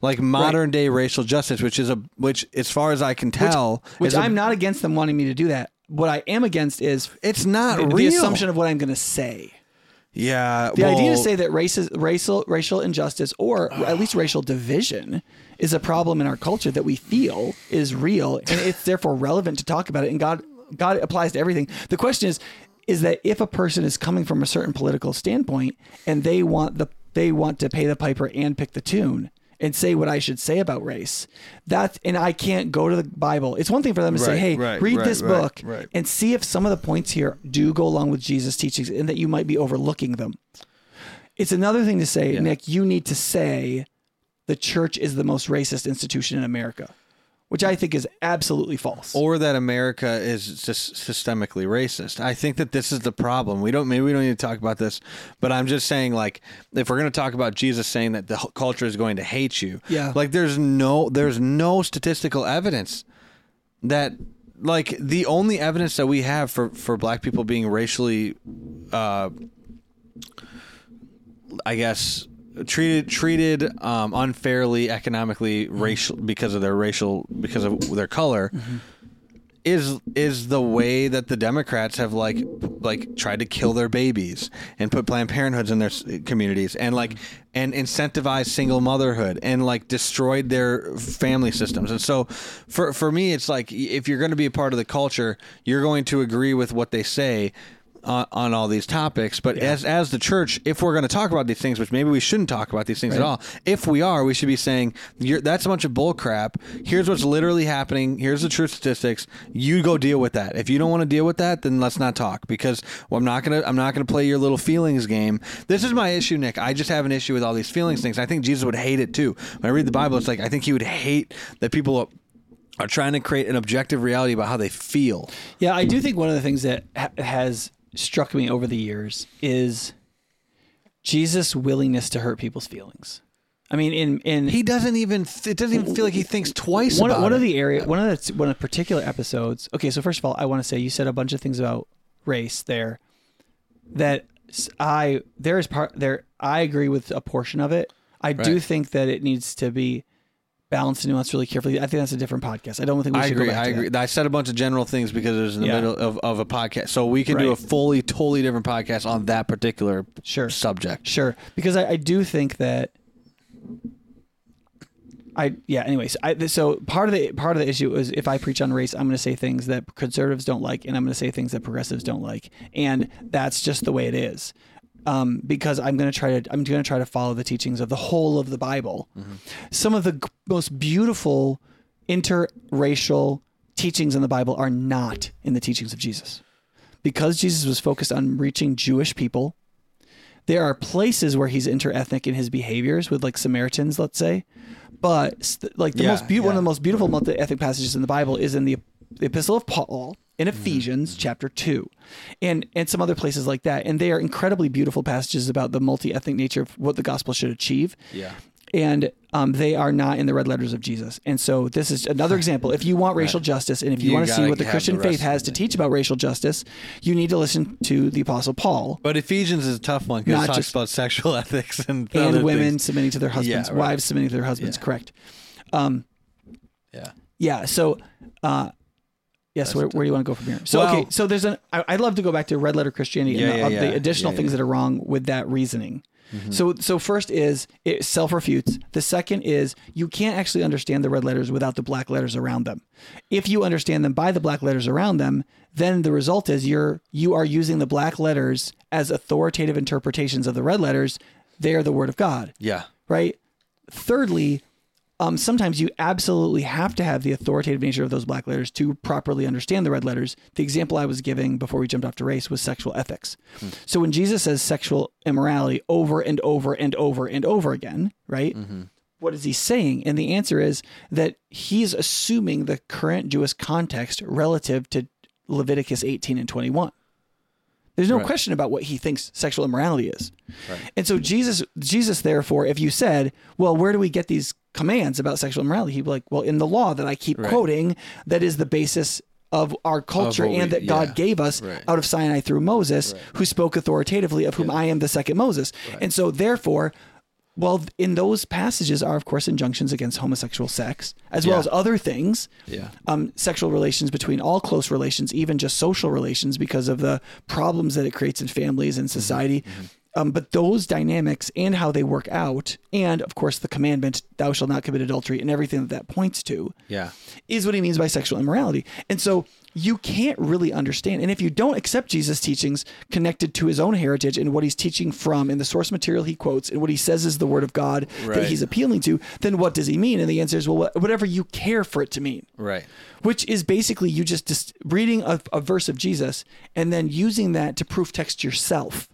like modern day racial justice, which is a which, as far as I can tell, Which is a- I'm not against them wanting me to do that. What I am against is It's not the, the assumption of what I'm going to say. Yeah, The idea to say that races, racial racial injustice or at least racial division is a problem in our culture that we feel is real and it's therefore relevant to talk about it and God God applies to everything. The question is is that if a person is coming from a certain political standpoint and they want the they want to pay the piper and pick the tune and say what I should say about race. That and I can't go to the Bible. It's one thing for them to say, "Hey, right, read right, this right, book right. and see if some of the points here do go along with Jesus' teachings and that you might be overlooking them." It's another thing to say, Yeah. Nick, you need to say the church is the most racist institution in America, which I think is absolutely false. or that America is just systemically racist. I think that this is the problem. We don't maybe we don't need to talk about this, but I'm just saying like if we're going to talk about Jesus saying that the culture is going to hate you, Yeah. like there's no there's no statistical evidence that like the only evidence that we have for for black people being racially uh I guess treated treated um, unfairly economically racial because of their racial because of their color is is the way that the Democrats have like like tried to kill their babies and put Planned Parenthoods in their communities and like and incentivize single motherhood and like destroyed their family systems. And so for for me it's like if you're going to be a part of the culture you're going to agree with what they say on, on all these topics but as as the church if we're going to talk about these things which maybe we shouldn't talk about these things at all if we are we should be saying you're, that's a bunch of bull crap here's what's literally happening. Here's the true statistics. You go deal with that. If you don't want to deal with that then let's not talk because well, i'm not going to i'm not to play your little feelings game. This is my issue nick. I just have an issue with all these feelings things. I think jesus would hate it too. When i read the bible it's like i think he would hate that people are trying to create an objective reality about how they feel. Yeah, I do think one of the things that ha- has struck me over the years is Jesus' willingness to hurt people's feelings. I mean, in in he doesn't even it doesn't even feel like he thinks twice one, about one it. of the area one of the one of the particular episodes. Okay, so first of all, I want to say you said a bunch of things about race there that I there is part there. I agree with a portion of it. I do think that it needs to be balanced and nuance really carefully. I think that's a different podcast. I don't think we I should agree. Go back I to that. agree. I said a bunch of general things because it was in the Yeah. middle of, of a podcast. So we can do a fully, totally different podcast on that particular Sure. subject. Sure, because I, I do think that I yeah. Anyways, I so part of the part of the issue is if I preach on race, I'm going to say things that conservatives don't like, and I'm going to say things that progressives don't like, and that's just the way it is. Um, because I'm going to try to I'm going to try to follow the teachings of the whole of the Bible. Some of the g- most beautiful interracial teachings in the Bible are not in the teachings of Jesus, because Jesus was focused on reaching Jewish people there are places where he's interethnic in his behaviors with like Samaritans, let's say, but like the Yeah, most beautiful, one of the most beautiful multi-ethnic passages in the Bible is in the, the Epistle of Paul in Mm-hmm. Ephesians chapter two, and and some other places like that, and they are incredibly beautiful passages about the multi-ethnic nature of what the gospel should achieve. Yeah. And um, they are not in the red letters of Jesus. And so this is another example. If you want racial justice and if you, You want to see what the Christian the faith has to teach about racial justice, you need to listen to the Apostle Paul But Ephesians is a tough one because it Not talks just- about sexual ethics and, and women things. submitting to their husbands, right. wives submitting to their husbands. Yeah. Correct. Um, Yeah. yeah. So, uh, yes. Where, where do you want to go from here? So, Well- okay. So there's an. I, I'd love to go back to red letter Christianity Yeah, and the, yeah, yeah. the additional things that are wrong with that reasoning. Mm-hmm. So, so first is it self refutes. The second is you can't actually understand the red letters without the black letters around them. If you understand them by the black letters around them, then the result is you're you are using the black letters as authoritative interpretations of the red letters. They are the word of God Yeah. right? Thirdly, um, sometimes you absolutely have to have the authoritative nature of those black letters to properly understand the red letters. The example I was giving before we jumped off to race was sexual ethics. So when Jesus says sexual immorality over and over and over and over again, right? What is he saying? And the answer is that he's assuming the current Jewish context relative to Leviticus 18 and 21. There's no Right. question about what he thinks sexual immorality is. And so Jesus, Jesus, therefore, if you said, "Well, where do we get these commands about sexual immorality?" He'd be like, "Well, in the law that I keep Right. quoting, that is the basis of our culture what we- and that God yeah. gave us Right. out of Sinai through Moses, who spoke authoritatively, of whom I am the second Moses." And so, therefore. Well, in those passages are, of course, injunctions against homosexual sex, as well as other things Yeah. um, sexual relations between all close relations, even just social relations, because of the problems that it creates in families and society. Um, but those dynamics and how they work out, and of course the commandment, "Thou shalt not commit adultery," and everything that that points to, Yeah. is what he means by sexual immorality. And so you can't really understand. And if you don't accept Jesus' teachings connected to his own heritage and what he's teaching from and the source material he quotes and what he says is the word of God Right. that he's appealing to, then what does he mean? And the answer is, well, whatever you care for it to mean Right. which is basically you just dis- reading a, a verse of Jesus and then using that to proof text yourself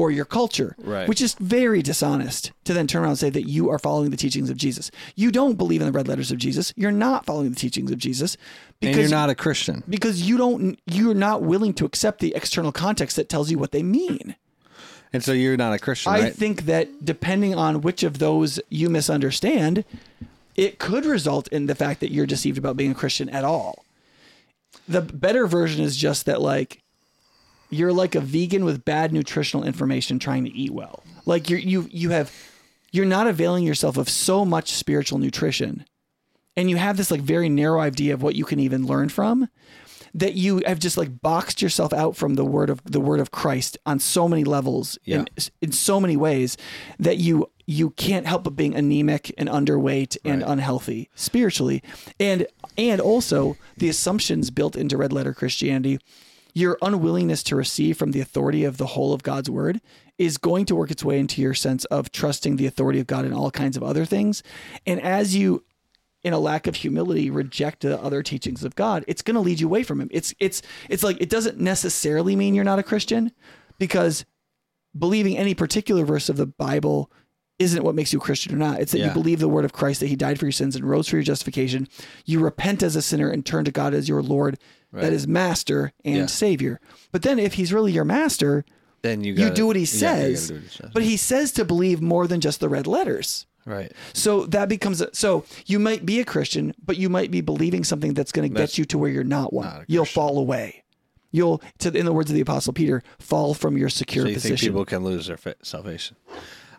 or your culture, Right. which is very dishonest to then turn around and say that you are following the teachings of Jesus. You don't believe in the red letters of Jesus. You're not following the teachings of Jesus And you're not a Christian. because you don't you're not willing to accept the external context that tells you what they mean. And so you're not a Christian, I right? think that depending on which of those you misunderstand, it could result in the fact that you're deceived about being a Christian at all. The better version is just that, like, you're like a vegan with bad nutritional information trying to eat well. Like you're you you have you're not availing yourself of so much spiritual nutrition. And you have this like very narrow idea of what you can even learn from that you have just like boxed yourself out from the word of the word of Christ on so many levels Yeah. in, in so many ways that you you can't help but being anemic and underweight and Right. unhealthy spiritually and and also the assumptions built into red letter Christianity your unwillingness to receive from the authority of the whole of God's word is going to work its way into your sense of trusting the authority of God in all kinds of other things and as you in a lack of humility reject the other teachings of God, it's going to lead you away from him. It's it's it's like it doesn't necessarily mean you're not a Christian because believing any particular verse of the Bible isn't what makes you a Christian or not. It's that you believe the word of Christ that he died for your sins and rose for your justification. You repent as a sinner and turn to God as your Lord Right. that is master and Yeah. savior. But then if he's really your master, Then you you gotta- do what he you says. do what he says. But he says to believe more than just the red letters. right. So that becomes a, so you might be a Christian, but you might be believing something that's going to get you to where you're not one. not You'll fall away. You'll, to, in the words of the Apostle Peter, fall from your secure So you think position. people can lose their fa- salvation?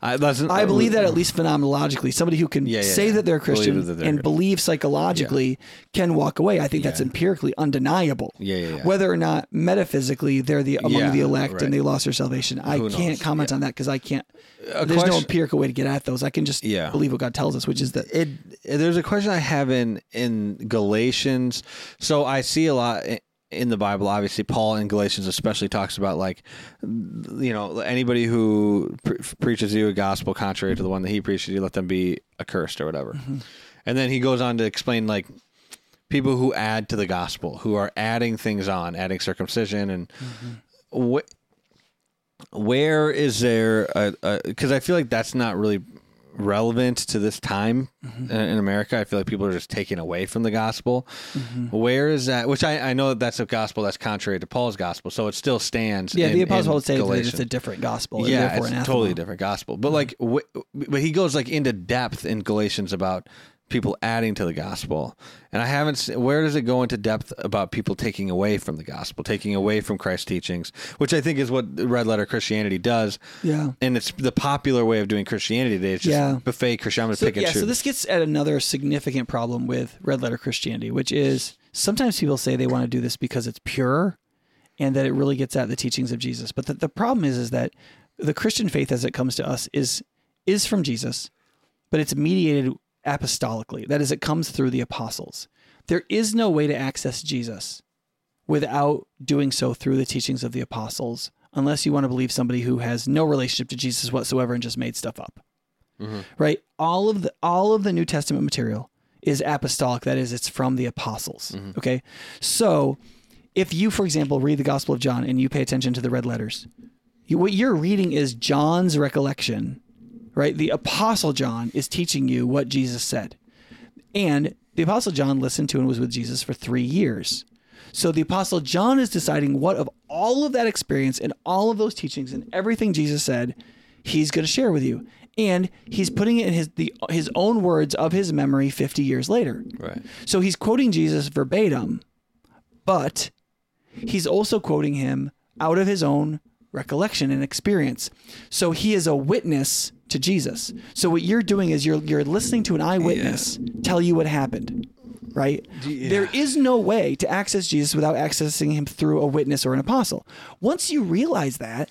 I, that's, I believe uh, that at least phenomenologically, somebody who can Yeah, yeah, say yeah. that they're a Believe Christian that they're and good. believe psychologically can walk away. I think that's empirically undeniable. Yeah. Whether or not metaphysically they're the among the elect right. and they lost their salvation, I Who can't knows? comment on that because I can't. A there's no empirical way to get at those. I can just believe what God tells us, which is that it there's a question I have in in Galatians. So I see a lot in the Bible. Obviously, Paul in Galatians especially talks about like you know anybody who pre- preaches you a gospel contrary to the one that he preaches, you let them be accursed or whatever. Mm-hmm. And then he goes on to explain like people who add to the gospel, who are adding things on, adding circumcision and. Mm-hmm. wh- where is there a because I feel like that's not really relevant to this time in in America. I feel like people are just taking away from the gospel. Mm-hmm. Where is that? Which I, I know that that's a gospel that's contrary to Paul's gospel, so it still stands. yeah, in- the Apostle would say that it's a different gospel. yeah, it's totally a different gospel. But like, mm-hmm. wh- but he goes like into depth in Galatians about people adding to the gospel, and I haven't. Where does it go into depth about people taking away from the gospel, taking away from Christ's teachings, which I think is what red letter Christianity does. Yeah. and it's the popular way of doing Christianity today. It's just Yeah. buffet Christian. I'm gonna So, pick and yeah, choose. so this gets at another significant problem with red letter Christianity, which is sometimes people say they want to do this because it's pure and that it really gets at the teachings of Jesus. But the, the problem is is that the Christian faith as it comes to us is is from Jesus, but it's mediated apostolically. That is, it comes through the apostles. There is no way to access Jesus without doing so through the teachings of the apostles, unless you want to believe somebody who has no relationship to Jesus whatsoever and just made stuff up mm-hmm. right all of the all of the new testament material is apostolic that is it's from the apostles mm-hmm. okay so if you for example read the gospel of john and you pay attention to the red letters you, what you're reading is john's recollection right? The apostle john is teaching you what jesus said. And the apostle john listened to and was with jesus for three years. So the apostle john is deciding what of all of that experience and all of those teachings and everything jesus said he's going to share with you. And he's putting it in his the his own words of his memory 50 years later. Right. so he's quoting jesus verbatim but he's also quoting him out of his own recollection and experience. So he is a witness to jesus. So what you're doing is you're you're listening to an eyewitness tell you what happened right? There is no way to access jesus without accessing him through a witness or an apostle. Once you realize that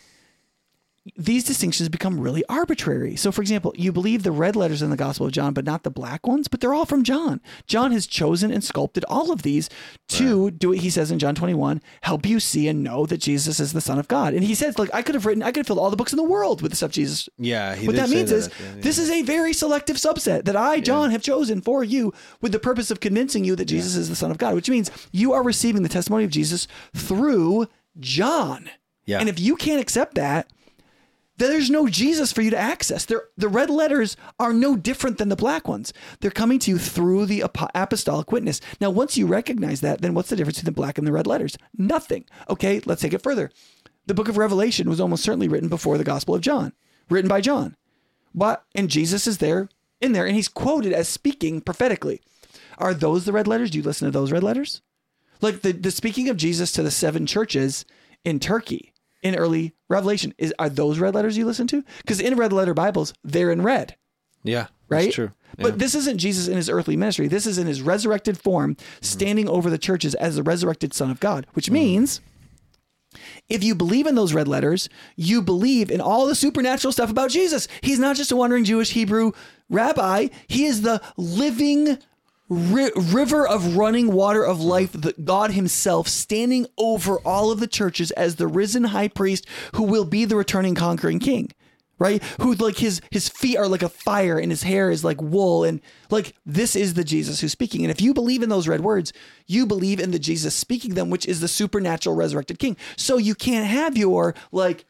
these distinctions become really arbitrary. So, for example, you believe the red letters in the Gospel of John, but not the black ones, but they're all from John. John has chosen and sculpted all of these to do what he says in John 21 help you see and know that Jesus is the Son of God. And he says, like, I could have written, I could have filled all the books in the world with the stuff Jesus. Yeah, he what that means that is the end, this is a very selective subset that I, John, have chosen for you with the purpose of convincing you that Jesus is the Son of God, which means you are receiving the testimony of Jesus through John. Yeah. And if you can't accept that, there's no Jesus for you to access. They're, the red letters are no different than the black ones. They're coming to you through the apostolic witness. Now, once you recognize that, then what's the difference between the black and the red letters? Nothing. Okay, let's take it further. The book of Revelation was almost certainly written before the Gospel of John, written by John. But and Jesus is there in there, and he's quoted as speaking prophetically. Are those the red letters? Do you listen to those red letters? Like the, the speaking of Jesus to the seven churches in Turkey in early Revelation. Is are those red letters you listen to? Because in red letter Bibles, they're in red, Yeah. right? That's true. But this isn't Jesus in his earthly ministry. This is in his resurrected form, standing over the churches as the resurrected Son of God, which mm. means if you believe in those red letters, you believe in all the supernatural stuff about Jesus. He's not just a wandering Jewish Hebrew rabbi, he is the living ri- river of running water of life, the God himself standing over all of the churches as the risen high priest who will be the returning conquering king. Right? Who like his his feet are like a fire and his hair is like wool and like this is the Jesus who's speaking. And if you believe in those red words, you believe in the Jesus speaking them, which is the supernatural resurrected king. So you can't have your like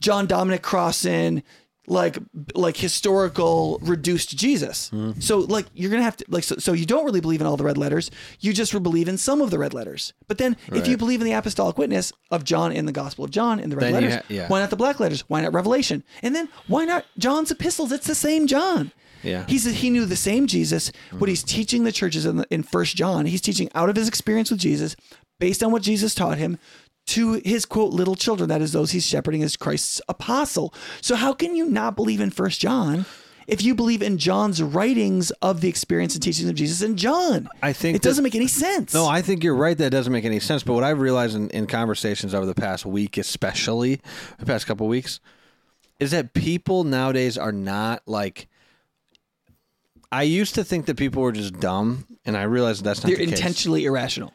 John Dominic Crossan, like like historical reduced Jesus. Mm-hmm. So like you're gonna have to like so, so you don't really believe in all the red letters. You just believe in some of the red letters. But then if you believe in the apostolic witness of John in the Gospel of John in the red Then letters, ha- yeah. why not the black letters? Why not Revelation? And then why not John's epistles? It's the same John. Yeah. He's he knew the same Jesus. What he's teaching the churches in the, in First John, he's teaching out of his experience with Jesus, based on what Jesus taught him, to his quote little children. That is those he's shepherding as Christ's apostle. So how can you not believe in First John? If you believe in John's writings of the experience and teachings of Jesus in John, I think it that- doesn't make any sense. No, I think you're right. That doesn't make any sense. But what I've realized in, in conversations over the past week, especially the past couple weeks, is that people nowadays are not like. I used to think that people were just dumb, and I realized that's not they're the case. intentionally irrational.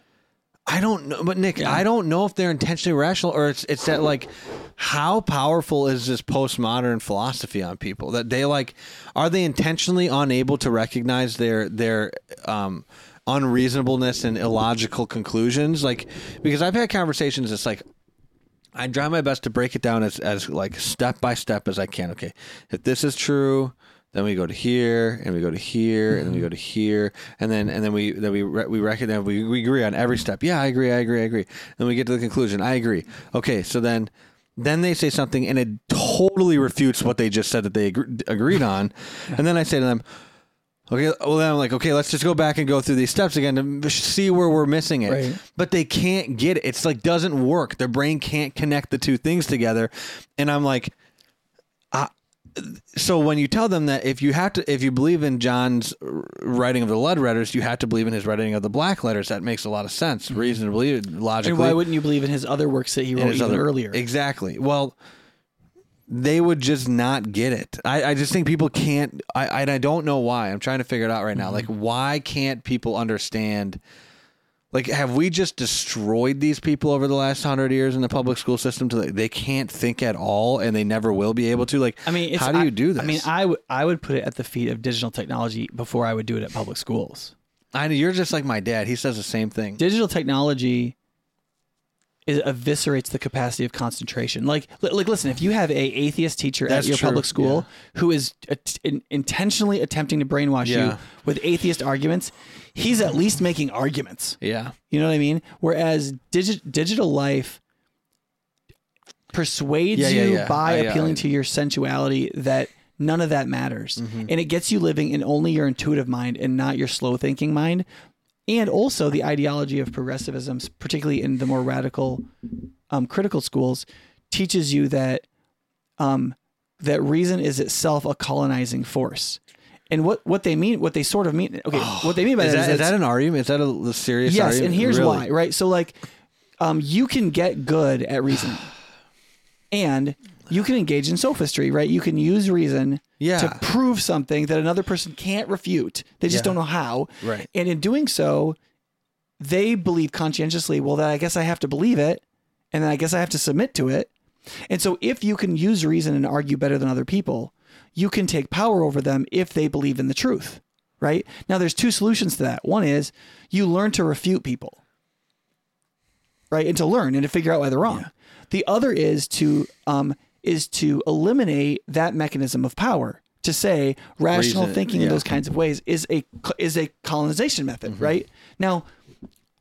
I don't know, but Nick, Yeah. I don't know if they're intentionally rational or it's it's that like how powerful is this postmodern philosophy on people that they like are they intentionally unable to recognize their their um unreasonableness and illogical conclusions like because I've had conversations it's like I try my best to break it down as, as like step by step as I can. Okay, if this is true, then we go to here, and we go to here, and then we mm-hmm. go to here, and then and then we then we re- we recognize we, we agree on every step. Yeah, I agree, I agree, I agree. Then we get to the conclusion. I agree. Okay, so then then they say something and it totally refutes what they just said that they agree, agreed on, and then I say to them. Okay, well then I'm like, okay, let's just go back and go through these steps again to see where we're missing it. Right. But they can't get it. It's like doesn't work. Their brain can't connect the two things together. And I'm like, so when you tell them that if you have to, if you believe in John's writing of the lead letters, you have to believe in his writing of the black letters. That makes a lot of sense, mm-hmm. reasonably, logically. And why wouldn't you believe in his other works that he wrote even other- earlier? Exactly. Well, they would just not get it. I, I just think people can't. I, I I don't know why. I'm trying to figure it out right now. Mm-hmm. Like, why can't people understand? Like, have we just destroyed these people over the last hundred years in the public school system? To like, they can't think at all, and they never will be able to. Like, I mean, it's, how do you do this? I mean, I would I would put it at the feet of digital technology before I would do it at public schools. I know you're just like my dad. He says the same thing. Digital technology is, eviscerates the capacity of concentration. Like, li- like, listen, if you have a atheist teacher That's at your true, public school who is at- in, intentionally attempting to brainwash Yeah. you with atheist arguments, he's at least making arguments. Yeah. You know what I mean? Whereas digi- digital life persuades Yeah, yeah, you by appealing to your sensuality that none of that matters. Mm-hmm. And it gets you living in only your intuitive mind and not your slow thinking mind. And also the ideology of progressivism, particularly in the more radical um, critical schools, teaches you that um, that reason is itself a colonizing force. And what, what they mean, what they sort of mean, okay, what they mean by Is that that, is is that an argument? Is that a serious Yes, argument? and here's Really? why, right? So like um you can get good at reasoning. and you can engage in sophistry, right? You can use reason Yeah. to prove something that another person can't refute. They just Yeah. don't know how. Right. And in doing so, they believe conscientiously, well, then I guess I have to believe it, and then I guess I have to submit to it. And so if you can use reason and argue better than other people, you can take power over them if they believe in the truth, right? Now there's two solutions to that. One is you learn to refute people. Right? And to learn and to figure out why they're wrong. The other is to um is to eliminate that mechanism of power. To say rational Reason, thinking in those kinds of ways is a is a colonization method, Mm-hmm. right? Now,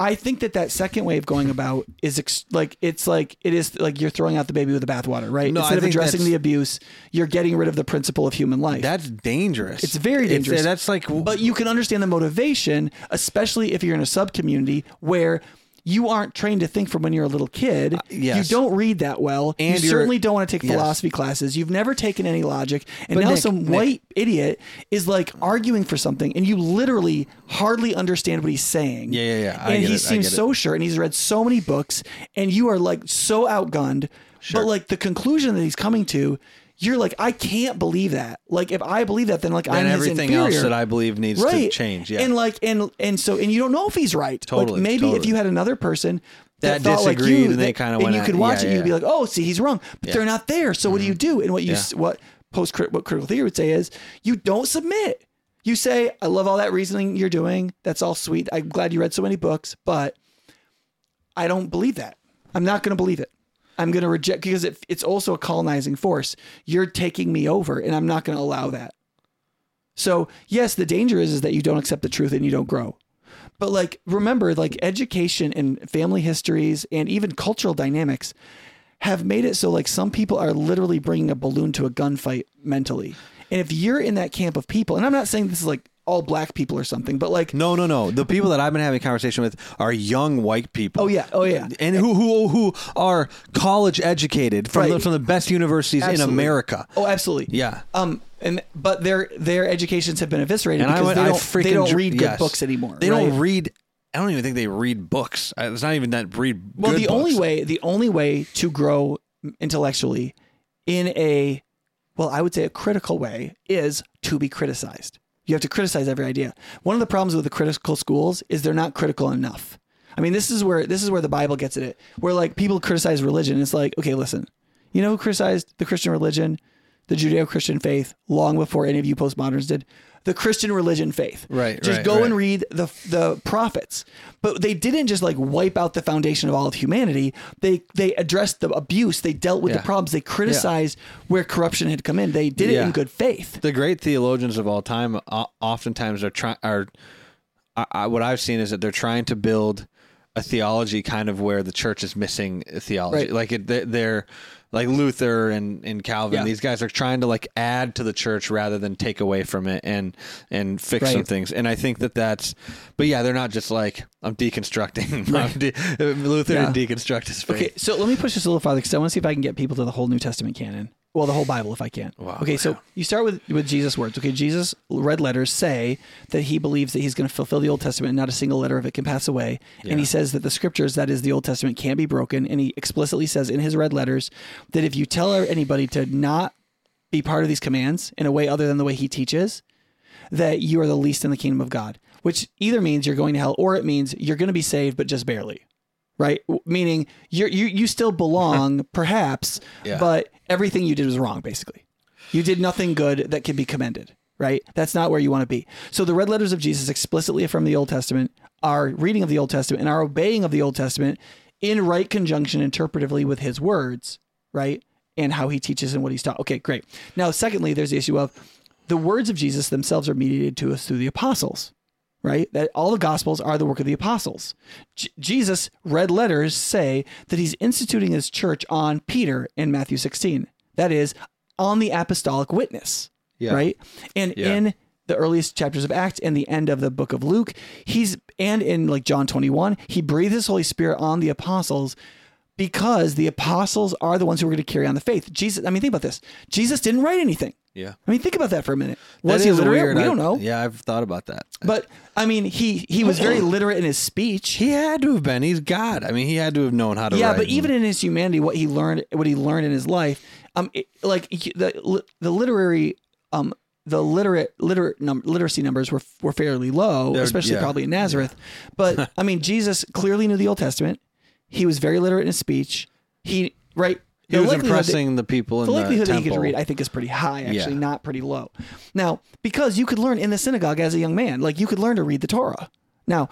I think that that second way of going about is ex- like it's like it is like you're throwing out the baby with the bathwater, right? No, I Instead of addressing the abuse, you're getting rid of the principle of human life. That's dangerous. It's very dangerous. that's like but you can understand the motivation, especially if you're in a sub community where you aren't trained to think from when you're a little kid. Uh, yes. You don't read that well. And you certainly don't want to take Yes. philosophy classes. You've never taken any logic. And But now Nick- some Nick- white idiot is like arguing for something and you literally hardly understand what he's saying. Yeah, yeah, yeah. I and he it. Seems so sure and he's read so many books and you are like so outgunned. Sure. But like the conclusion that he's coming to, you're like, I can't believe that. Like if I believe that, then like I'm and his everything else that I believe needs to change. Yeah. and like and and so and you don't know if he's right. Totally, like maybe if you had another person that, That thought like you and they kinda and went you at- could watch yeah, it you'd be like oh see he's wrong. But Yeah. Mm-hmm. they're not there. So what do you do? And what you what post what critical theory would say is you don't submit. You say i love all that reasoning you're doing. That's all sweet. I'm glad you read so many books but i don't believe that. I'm not going to believe it i'm going to reject because it, it's also a colonizing force you're taking me over and i'm not going to allow that so yes, the danger is is that you don't accept the truth and you don't grow. But like remember, like education and family histories and even cultural dynamics have made it so like some people are literally bringing a balloon to a gunfight mentally. And if you're in that camp of people, and I'm not saying this is like all black people or something, but like no, no, no. The people that I've been having a conversation with are young white people. oh yeah, oh yeah, And who who who are college educated from the, from the best universities in America. oh absolutely, Yeah. Um, and but their their educations have been eviscerated And I because went, they I don't they don't read good yes. books anymore. They right? don't read. I don't even think they read books. It's not even that read. Well, the only way the only way to grow intellectually in a well, I would say a critical way is to be criticized. You have to criticize every idea. One of the problems with the critical schools is they're not critical enough. I mean, this is where this is where the Bible gets at it. Where like people criticize religion, it's like, okay, listen, you know who criticized the Christian religion, the Judeo-Christian faith, long before any of you postmoderns did? The Christian religion faith. Right, Just right, go right. and read the the prophets. But they didn't just like wipe out the foundation of all of humanity. They they addressed the abuse. They dealt with Yeah. the problems. They criticized where corruption had come in. They did it in good faith. the great theologians of all time oftentimes are trying are I, I, what I've seen is that they're trying to build a theology kind of where the church is missing theology Right. like it, they- they're like Luther and, and Calvin Yeah. these guys are trying to like add to the church rather than take away from it and and fix some things and I think that that's but yeah they're not just like I'm deconstructing I'm de- Luther Yeah. didn't deconstruct his faith Okay, so let me push this a little farther because I want to see if I can get people to the whole New Testament canon. Well, the whole Bible, if I can. Wow. Okay, so you start with with Jesus' words. Okay, Jesus' red letters say that he believes that he's going to fulfill the Old Testament, and not a single letter of it can pass away. And he says that the scriptures, that is the Old Testament, can't be broken. And he explicitly says in his red letters that if you tell anybody to not be part of these commands in a way other than the way he teaches, that you are the least in the kingdom of God. Which either means you're going to hell, or it means you're going to be saved, but just barely right? Meaning you're, you you still belong, perhaps, Yeah. but everything you did was wrong. Basically, you did nothing good that can be commended. Right? That's not where you want to be. So the red letters of Jesus explicitly affirm the Old Testament, our reading of the Old Testament, and our obeying of the Old Testament in right conjunction interpretively with His words, right? And how He teaches and what He's taught. Okay, great. Now, secondly, there's the issue of the words of Jesus themselves are mediated to us through the apostles right? That all the gospels are the work of the apostles. J- Jesus red letters say that he's instituting his church on Peter in Matthew 16. That is on the apostolic witness, Yeah. right? And Yeah. in the earliest chapters of Acts and the end of the book of Luke, he's and in like John 21, he breathes his Holy Spirit on the apostles because the apostles are the ones who are going to carry on the faith. Jesus, I mean, think about this. Jesus didn't write anything. yeah I mean, think about that for a minute. Was he literate? weird. We don't know. yeah I've thought about that But I mean, he he was very literate in his speech. He had to have been. He's God. I mean, he had to have known how to yeah, but even in his humanity, what he learned, what he learned in his life, um, it- like the the literary, um, the literate literate num- literacy numbers were were fairly low, They're- especially yeah. probably in Nazareth. But I mean, Jesus clearly knew the Old Testament. He was very literate in his speech. He right. he was that- impressing the people in the the, likelihood that he could read, I think, is pretty high. Actually, Yeah. not pretty low. Now, because you could learn in the synagogue as a young man, like you could learn to read the Torah. Now,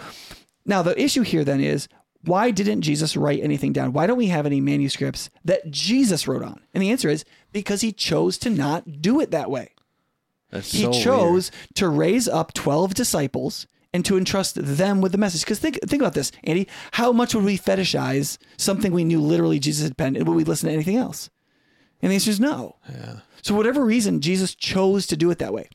now the issue here then is why didn't Jesus write anything down? Why don't we have any manuscripts that Jesus wrote on? And the answer is because he chose to not do it that way. That's He so weird. chose to raise up 12 disciples and to entrust them with the message. Because think, think about this, Andy. How much would we fetishize something we knew literally Jesus had penned and would we listen to anything else? And the answer is no. Yeah. So, whatever reason, Jesus chose to do it that way.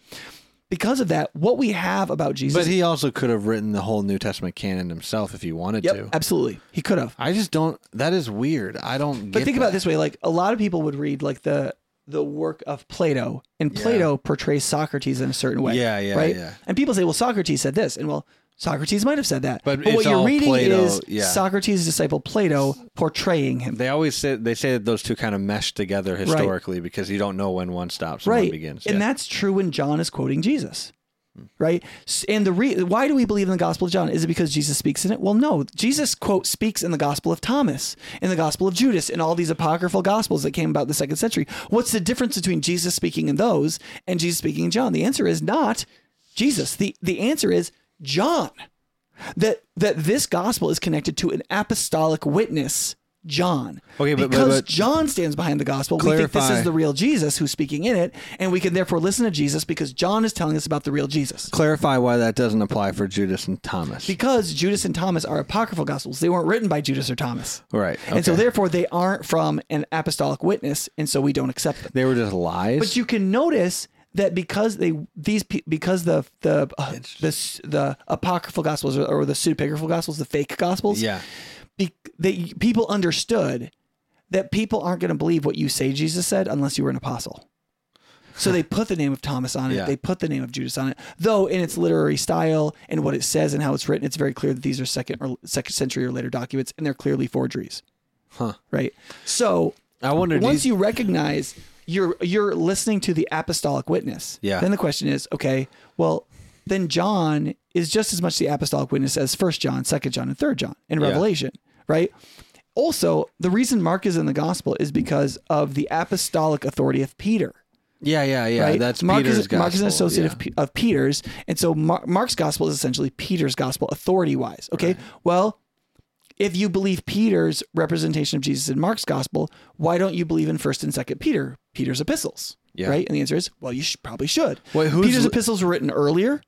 because of that, what we have about Jesus. But he also could have written the whole New Testament canon himself if he wanted yep, to. absolutely, he could have. I just don't. That is weird. I don't. But think about it this way: like a lot of people would read like the the work of Plato, and Yeah. Plato portrays Socrates in a certain way. Yeah, yeah, right? yeah. And people say, well, Socrates said this, and well, Socrates might have said that. But what you're reading Plato, is yeah. Socrates' disciple Plato portraying him. They always say they say that those two kind of mesh together historically because you don't know when one stops and one right begins. and Yeah. that's true when john is quoting jesus right? And the re- why do we believe in the gospel of john? Is it because jesus speaks in it? Well no. Jesus quote speaks in the gospel of thomas in the gospel of judas in all these apocryphal gospels that came about the second century. What's the difference between jesus speaking in those and jesus speaking in john? The answer is not jesus. The the answer is john. That that this gospel is connected to an apostolic witness John. Okay, but- but- because but- John stands behind the gospel, we think this is the real Jesus who's speaking in it, and we can therefore listen to Jesus because John is telling us about the real Jesus. Clarify why that doesn't apply for Judas and Thomas. Because Judas and Thomas are apocryphal gospels. They weren't written by Judas or Thomas. right. And so therefore they aren't from an apostolic witness, and so we don't accept them. they were just lies. But you can notice that because they these because the the uh, the the apocryphal gospels or, or the pseudepigraphal gospels, the fake gospels, yeah. Be, they, people understood that people aren't going to believe what you say Jesus said unless you were an apostle. So they put the name of Thomas on it. Yeah. They put the name of Judas on it. Though in its literary style and what it says and how it's written, it's very clear that these are second or second century or later documents, and they're clearly forgeries. Huh. Right. So I wonder. once you, you recognize you're you're listening to the apostolic witness, Yeah. then the question is, okay, well, then John is just as much the apostolic witness as First John, Second John, and Third John in Yeah. Revelation, right? Also, the reason Mark is in the gospel is because of the apostolic authority of Peter. yeah, yeah, yeah. right? That's Mark Peter's is, gospel. Mark is an associate yeah. of, of Peter's, and so Mar- Mark's gospel is essentially Peter's gospel, authority wise. Okay, well, if you believe Peter's representation of Jesus in Mark's gospel, why don't you believe in First and Second Peter, Peter's epistles? Yeah. Right, and the answer is, well, you should, probably should. Wait, who's Peter's li- epistles were written earlier,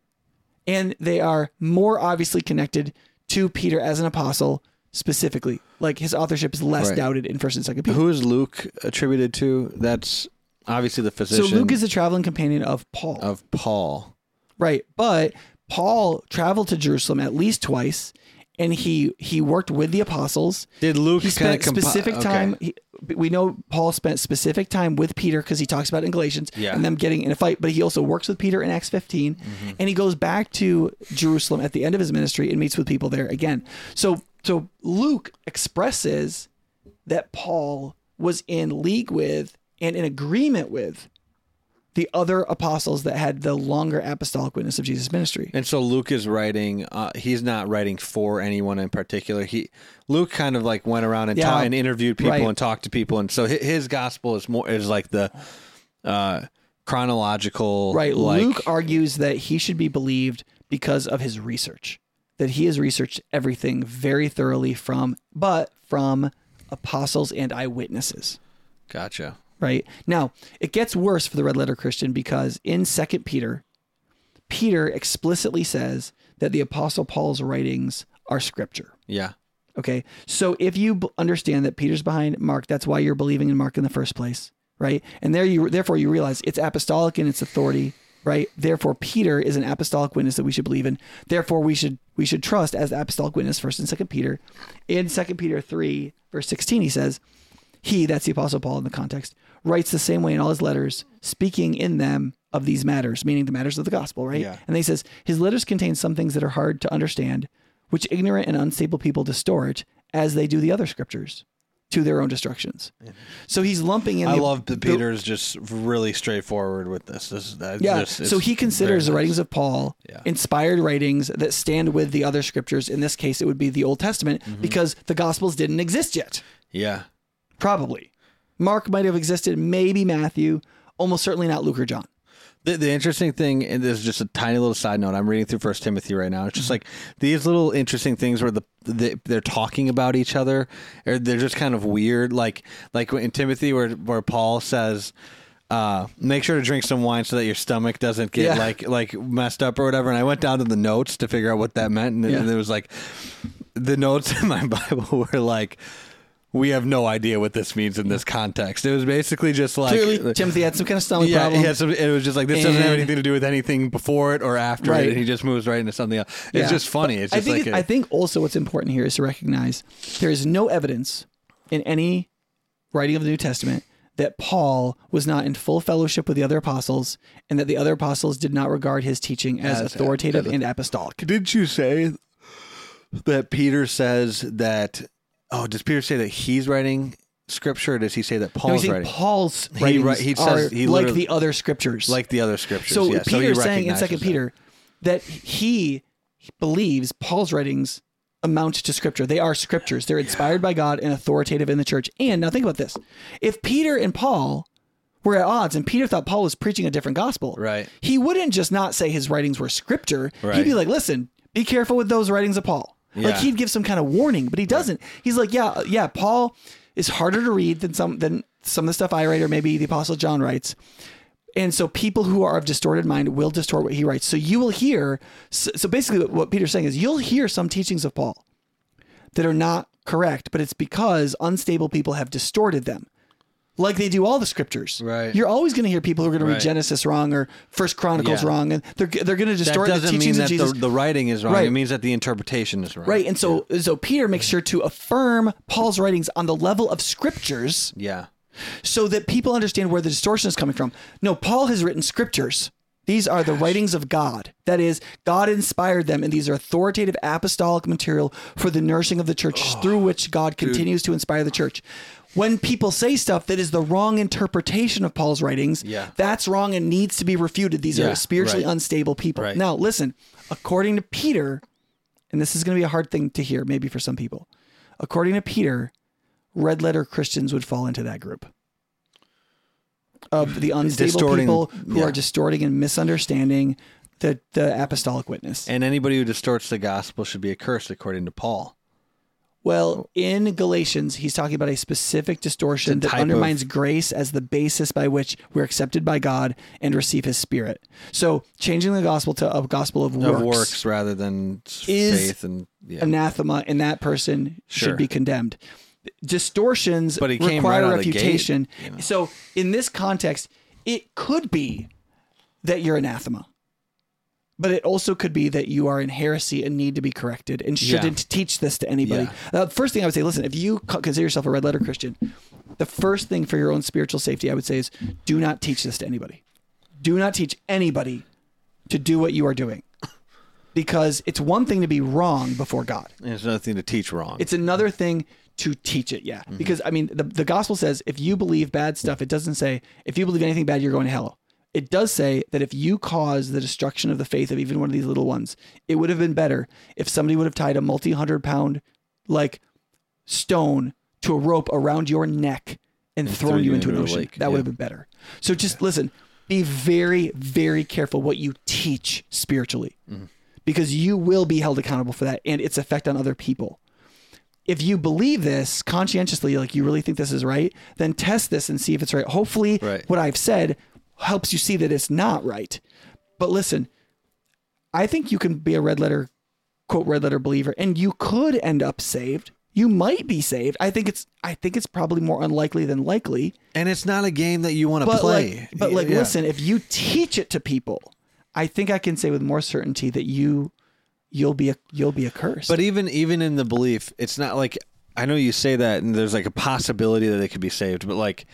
and they are more obviously connected to Peter as an apostle specifically. Like his authorship is less Right. doubted in First and Second Peter. Who is Luke attributed to? That's obviously the physician. so physician Luke is the traveling companion of Paul. of Paul. Right. But Paul traveled to Jerusalem at least twice and he he worked with the apostles. Did Luke He kind spent of specific time he, we know Paul spent specific time with Peter because he talks about it in Galatians Yeah. and them getting in a fight, but he also works with Peter in Acts 15 mm-hmm. and he goes back to Jerusalem at the end of his ministry and meets with people there again. So so Luke expresses that Paul was in league with and in agreement with the other apostles that had the longer apostolic witness of Jesus' ministry. And so Luke is writing. Uh, he's not writing for anyone in particular. He Luke kind of like went around and Yeah. ta- and interviewed people Right. and talked to people, and so hi- his gospel is more is like the uh, chronological. Right. Like, Luke argues that he should be believed because of his research, that he has researched everything very thoroughly from, but from apostles and eyewitnesses. Gotcha. Right. Now, it gets worse for the red letter Christian because in Second Peter, Peter explicitly says that the apostle Paul's writings are scripture. Yeah. Okay. So if you b- understand that Peter's behind Mark, that's why you're believing in Mark in the first place, right? And there you therefore you realize it's apostolic in its authority, right? Therefore Peter is an apostolic witness that we should believe in. Therefore we should we should trust as the apostolic witness first and second Peter. In second Peter 3 verse 16 he says, he, that's the apostle Paul in the context, writes the same way in all his letters, speaking in them of these matters, meaning the matters of the gospel, right? Yeah. And then he says, his letters contain some things that are hard to understand, which ignorant and unstable people distort, as they do the other scriptures, to their own destructions. So he's lumping in. I the, love that the- Peter's just really straightforward with this. This is that yeah. just- so he considers the writings of Paul Yeah. inspired writings that stand with the other scriptures. In this case, it would be the Old Testament Mm-hmm. because the Gospels didn't exist yet. Yeah. Probably. Mark might have existed, maybe Matthew, almost certainly not Luke or John. The, the interesting thing, and this is just a tiny little side note. I'm reading through First Timothy right now. It's Mm-hmm. just like these little interesting things where the, the they're talking about each other, or they're just kind of weird. Like like in Timothy, where where Paul says, uh, "Make sure to drink some wine so that your stomach doesn't get Yeah. like like messed up or whatever." And I went down to the notes to figure out what that meant, and, Yeah. and it was like the notes in my Bible were like we have no idea what this means in this context. It was basically just like Clearly, Timothy had some kind of stomach yeah, problem. he had some, it was just like this doesn't have anything to do with anything before it or after Right. it, and he just moves right into something else. It's Yeah. just funny. It's I just think like it- a- I think also what's important here is to recognize there is no evidence in any writing of the New Testament that Paul was not in full fellowship with the other apostles and that the other apostles did not regard his teaching as, As- authoritative and apostolic. Did you say that Peter says that? Oh, does Peter say that he's writing scripture? Or does he say that No, Paul's he's saying writing Paul's He writings wri- he are says- he like literally- the other scriptures. like the other scriptures? so yeah. Peter he is saying in recognizes Second that. Peter that he believes Paul's writings amount to scripture. They are scriptures. They're inspired by God and authoritative in the church. And now think about this: if Peter and Paul were at odds, and Peter thought Paul was preaching a different gospel, Right. He wouldn't just not say his writings were scripture. He'd Right. be like, "Listen, be careful with those writings of Paul." Like he'd give some kind of warning, but he doesn't. He's like, "Yeah, uh, yeah, Paul is harder to read than some than some of the stuff I write, or maybe the Apostle John writes." And so people who are of distorted mind will distort what he writes. So you will hear. So, so basically, what Peter's saying is you'll hear some teachings of Paul that are not correct, but it's because unstable people have distorted them, like they do all the scriptures. Right. You're always going to hear people who are going to read Right. Genesis wrong or First Chronicles Yeah. wrong, and they're they're going to That distort the doesn't mean teachings of that the, Jesus. the writing is wrong. Right. It means that the interpretation is wrong. Right, and so so Peter makes sure to affirm Paul's writings on the level of scriptures Yeah. so that people understand where the distortion is coming from. No, Paul has written scriptures. These are the writings of God. That is, God inspired them, and these are authoritative apostolic material for the nourishing of the church through which God continues to inspire the church. When people say stuff that is the wrong interpretation of Paul's writings, Yeah. that's wrong and needs to be refuted. These Yeah, are spiritually right. unstable people. Right. Now, listen, according to Peter, and this is going to be a hard thing to hear, maybe for some people. According to Peter, red letter Christians would fall into that group of the unstable Distorting- people who yeah. are distorting and misunderstanding the the apostolic witness. And anybody who distorts the gospel should be accursed, according to Paul. Well, oh. in Galatians, he's talking about a specific distortion that undermines grace as the basis by which we're accepted by God and receive His Spirit. So, changing the gospel to a gospel of works, Of works rather than Is faith and yeah. anathema, and that person Sure. should be condemned. Distortions But he came require right of the gate, refutation. you know. So, in this context, it could be that you're anathema, but it also could be that you are in heresy and need to be corrected and shouldn't teach this to anybody. Yeah. Uh, first thing I would say, listen, if you consider yourself a red letter Christian, the first thing for your own spiritual safety, I would say, is do not teach this to anybody. Do not teach anybody to do what you are doing. Because it's one thing to be wrong before God. There's nothing to teach wrong. It's another thing to teach it, yeah. Because I mean, the, the gospel says if you believe bad stuff, it doesn't say if you believe anything bad, you're going to hell. It does say that if you cause the destruction of the faith of even one of these little ones, it would have been better if somebody would have tied a multi hundred pound like stone to a rope around your neck and, thrown you you into an ocean. lake, That would have been better. So just listen, be very, very careful what you teach spiritually Mm-hmm. because you will be held accountable for that and its effect on other people. If you believe this conscientiously, like you really think this is right, then test this and see if it's right. Hopefully, Right. what I've said helps you see that it's not right. But listen, I think you can be a red letter, quote, red letter believer, and you could end up saved. You might be saved. I think it's I think it's probably more unlikely than likely. and it's not a game that you want to play. like but like Yeah. listen, if you teach it to people, I think I can say with more certainty that you you'll be a you'll be accursed. But even even in the belief, it's not like I know you say that, and there's like a possibility that they could be saved, but like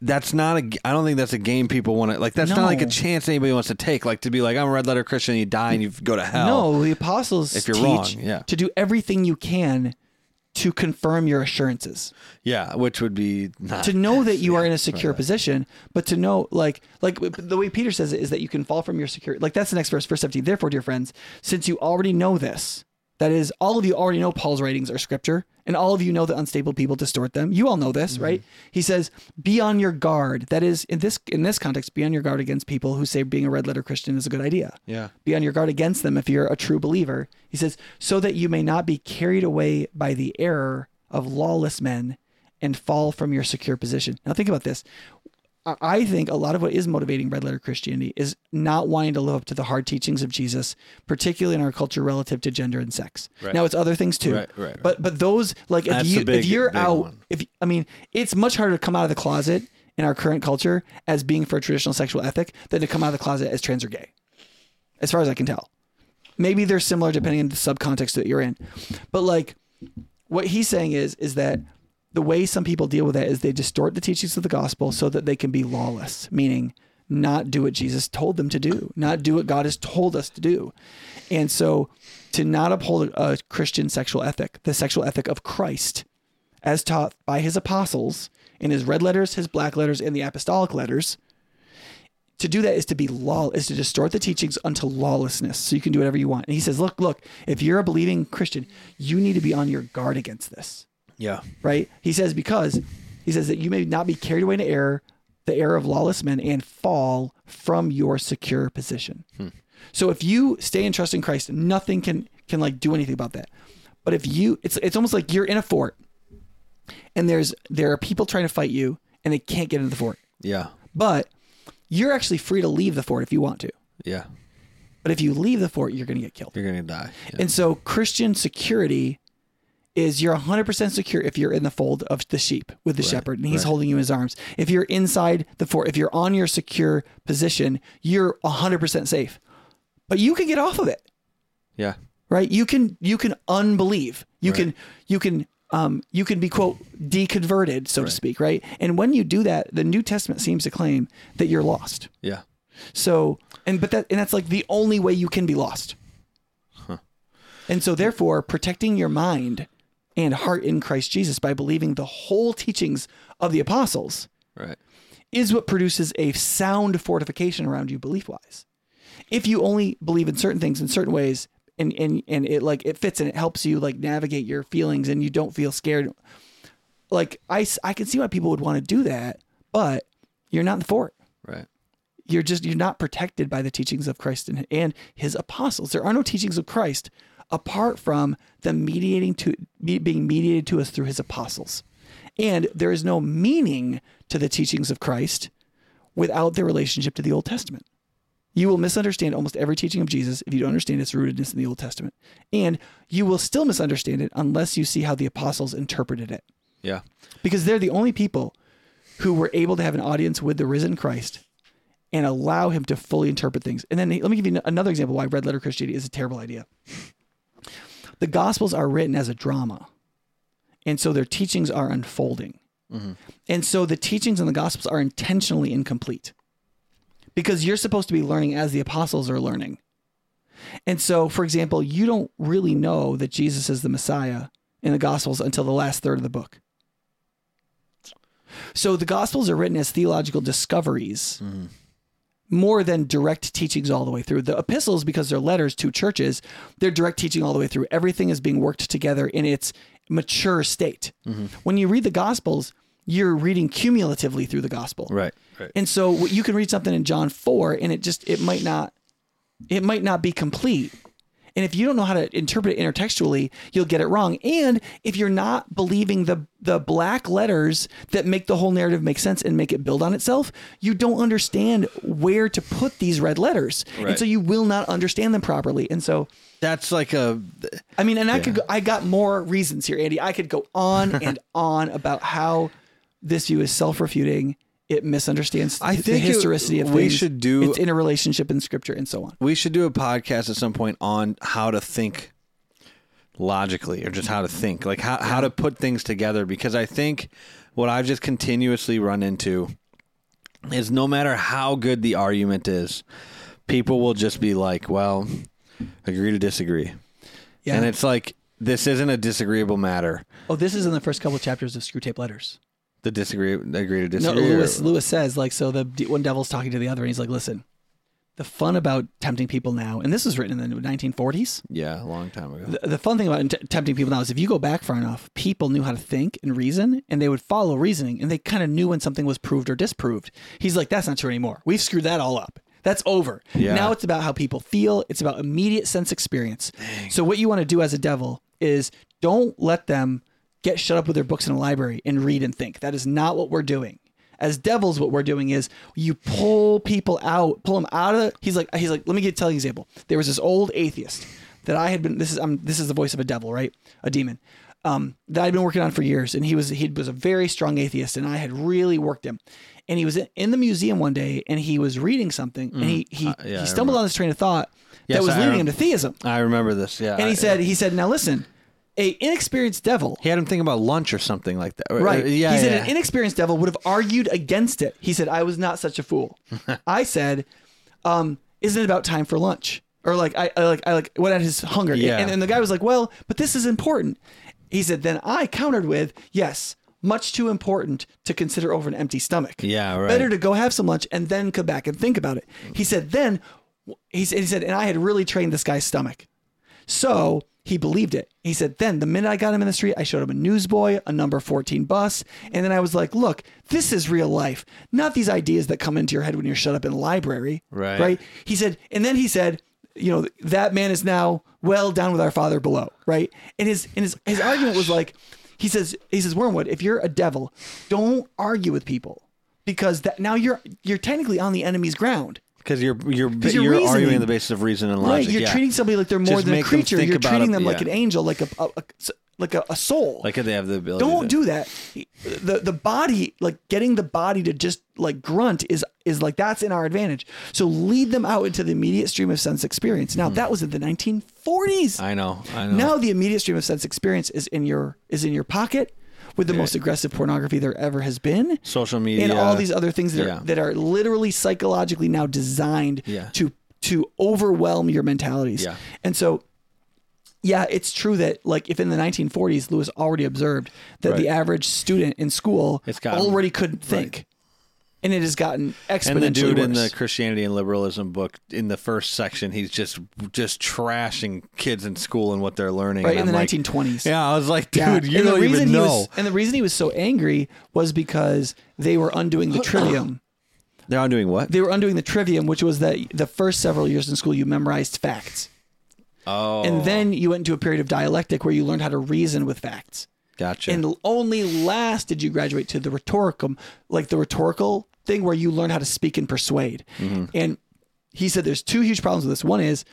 that's not a. I don't think that's a game people want to like. That's not like a chance anybody wants to take. Like to be like I'm a red letter Christian, and you die and you go to hell. No, the apostles If you're teach wrong, yeah. to do everything you can to confirm your assurances. Yeah, which would be not To know that you are in a secure position, but to know like like the way Peter says it is that you can fall from your security. Like that's the next verse, verse 17. Therefore, dear friends, since you already know this, that is all of you already know Paul's writings are scripture, and all of you know that unstable people distort them. You all know this, Mm-hmm. right? He says, "Be on your guard." That is in this in this context, be on your guard against people who say being a red letter Christian is a good idea. Yeah. Be on your guard against them if you're a true believer. He says, so that you may not be carried away by the error of lawless men and fall from your secure position. Now think about this. I- think a lot of what is motivating red letter Christianity is not wanting to live up to the hard teachings of Jesus, particularly in our culture relative to gender and sex. Right. Now it's other things too. Right, right, right. But but those like if That's you big, if you're out one. if I mean it's much harder to come out of the closet in our current culture as being for a traditional sexual ethic than to come out of the closet as trans or gay. As far as I can tell. Maybe they're similar depending on the subcontext that you're in. But like what he's saying is is that the way some people deal with that is they distort the teachings of the gospel so that they can be lawless, meaning not do what Jesus told them to do, not do what God has told us to do. And so to not uphold a Christian sexual ethic, the sexual ethic of Christ, as taught by his apostles in his red letters, his black letters, and the apostolic letters, to do that is to be law is to distort the teachings unto lawlessness. So you can do whatever you want. And he says look look if you're a believing christian you need to be on your guard against this Yeah. right he says because he says that you may not be carried away into error the error of lawless men and fall from your secure position hmm. so if you stay and trust in christ nothing can can like do anything about that but if you it's it's almost like you're in a fort and there's there are people trying to fight you and they can't get into the fort Yeah. but you're actually free to leave the fort if you want to. Yeah. But if you leave the fort, you're going to get killed. You're gonna die. Yeah. And so Christian security is you're 100% secure if you're in the fold of the sheep with the shepherd and he's right. holding you in his arms. If you're inside the fort, if you're on your secure position, you're 100% safe. But you can get off of it. yeah. right you can you can unbelieve you Right. can you can um you can be quote deconverted so to speak right and when you do that the new testament seems to claim that you're lost Yeah. so and but that and that's like the only way you can be lost and so therefore protecting your mind and heart in christ jesus by believing the whole teachings of the apostles Right. is what produces a sound fortification around you belief wise. If you only believe in certain things in certain ways and, and and it like it fits and it helps you like navigate your feelings and you don't feel scared like I, I can see why people would want to do that but you're not in the fort Right. you're just you're not protected by the teachings of Christ and, and his apostles there are no teachings of Christ apart from the mediating to being mediated to us through his apostles and there is no meaning to the teachings of Christ without their relationship to the Old Testament. You will misunderstand almost every teaching of Jesus if you don't understand its rootedness in the Old Testament. And you will still misunderstand it unless you see how the apostles interpreted it. Yeah. Because they're the only people who were able to have an audience with the risen Christ and allow him to fully interpret things. And then let me give you another example why red letter Christianity is a terrible idea. The Gospels are written as a drama. And so their teachings are unfolding. Mm-hmm. And so the teachings in the Gospels are intentionally incomplete because you're supposed to be learning as the apostles are learning. And so, for example, you don't really know that Jesus is the Messiah in the Gospels until the last third of the book. So the Gospels are written as theological discoveries mm-hmm. More than direct teachings all the way through. The epistles, because they're letters to churches, they're direct teaching all the way through. Everything is being worked together in its mature state. Mm-hmm. When you read the Gospels, you're reading cumulatively through the Gospel. Right. Right. And so you can read something in John 4 and it just it might not it might not be complete. And if you don't know how to interpret it intertextually, you'll get it wrong. And if you're not believing the the black letters that make the whole narrative make sense and make it build on itself, you don't understand where to put these red letters. And so you will not understand them properly. And so That's like a. I mean, and I could go, I got more reasons here, Andy. I could go on and on about how this view is self-refuting. It misunderstands I the think it- historicity of we things. should do- it's in a relationship in scripture and so on. We should do a podcast at some point on how to think logically or just how to think, like how, how to put things together. Because I think what I've just continuously run into is no matter how good the argument is, people will just be like, well, agree to disagree. Yeah. And it's like, this isn't a disagreeable matter. oh, this is in the first couple chapters of Screwtape Letters. The disagree, agree to No, disagree. Lewis or- Lewis says like so. The one devil's talking to the other, and he's like, "Listen, the fun about tempting people now, and this was written in the 1940s. yeah, a long time ago. The, the fun thing about t- tempting people now is if you go back far enough, people knew how to think and reason, and they would follow reasoning, and they kind of knew when something was proved or disproved. He's like, that's not true anymore. We've screwed that all up. That's over. Yeah. Now it's about how people feel. It's about immediate sense experience. So what you want to do as a devil is don't let them get shut up with their books in a library and read and think. That is not what we're doing. as devils, what we're doing is you pull people out, pull them out of. The, he's like, he's like, let me get tell you an example. There was this old atheist that I had been. This is um, this is the voice of a devil, right? A demon. Um, that I'd been working on for years, and he was he was a very strong atheist, and I had really worked him. And he was in- in the museum one day, and he was reading something, and he he, Uh, yeah, he stumbled on this train of thought Yes, that was I leading rem- him to theism. I remember this. Yeah, And he I- said, he said, now listen, a inexperienced devil he had him think about lunch or something like that. Right. Uh, Yeah. he said yeah. an inexperienced devil would have argued against it. He said, I was not such a fool. I said, um, isn't it about time for lunch? Or like I, I like I like went at his hunger. Yeah. And, and the guy was like, Well, but this is important. He said, then I countered with, Yes, much too important to consider over an empty stomach. Yeah, right. Better to go have some lunch and then come back and think about it. He said, then he said, he said, and I had really trained this guy's stomach. So he believed it. He said, then the minute I got him in the street, I showed him a newsboy, a number 14 bus. And then I was like, look, this is real life, not these ideas that come into your head when you're shut up in a library. Right. Right. He said, and then he said, you know, that man is now well down with our father below. Right. And his, and his, his argument was like, he says, he says, Wormwood, if you're a devil, don't argue with people because that now you're, you're technically on the enemy's ground. Because you're you're you're you're, arguing on the basis of reason and logic. Right, you're yeah. treating somebody like they're more Just than a creature. You're treating them like yeah. an angel, like a, a, a like a, a soul. like they have the ability. Don't to, do that. The the body, like getting the body to just like grunt is is like that's in our advantage. So lead them out into the immediate stream of sense experience. Now hmm. that was in the 1940s. I know. I know. Now the immediate stream of sense experience is in your is in your pocket with the most aggressive pornography there ever has been. social media and all these other things that are, that are literally psychologically now designed Yeah. to to overwhelm your mentalities. Yeah. And so yeah, it's true that like if in the 1940s Lewis already observed that the average student in school already couldn't think. And it has gotten exponentially and the dude in the. Christianity and liberalism book in the first section, he's just just trashing kids in school and what they're learning. right in the I'm like, 1920s. Yeah, I was like, dude, Yeah. you and the don't reason even he know. Was, and the reason he was so angry was because they were undoing the trivium. They're undoing what? They were undoing the trivium, which was that the first several years in school you memorized facts. Oh, And then you went into a period of dialectic where you learned how to reason with facts. Gotcha. And only last did you graduate to the rhetoricum, like the rhetorical thing where you learn how to speak and persuade. Mm-hmm. And he said there's two huge problems with this. One is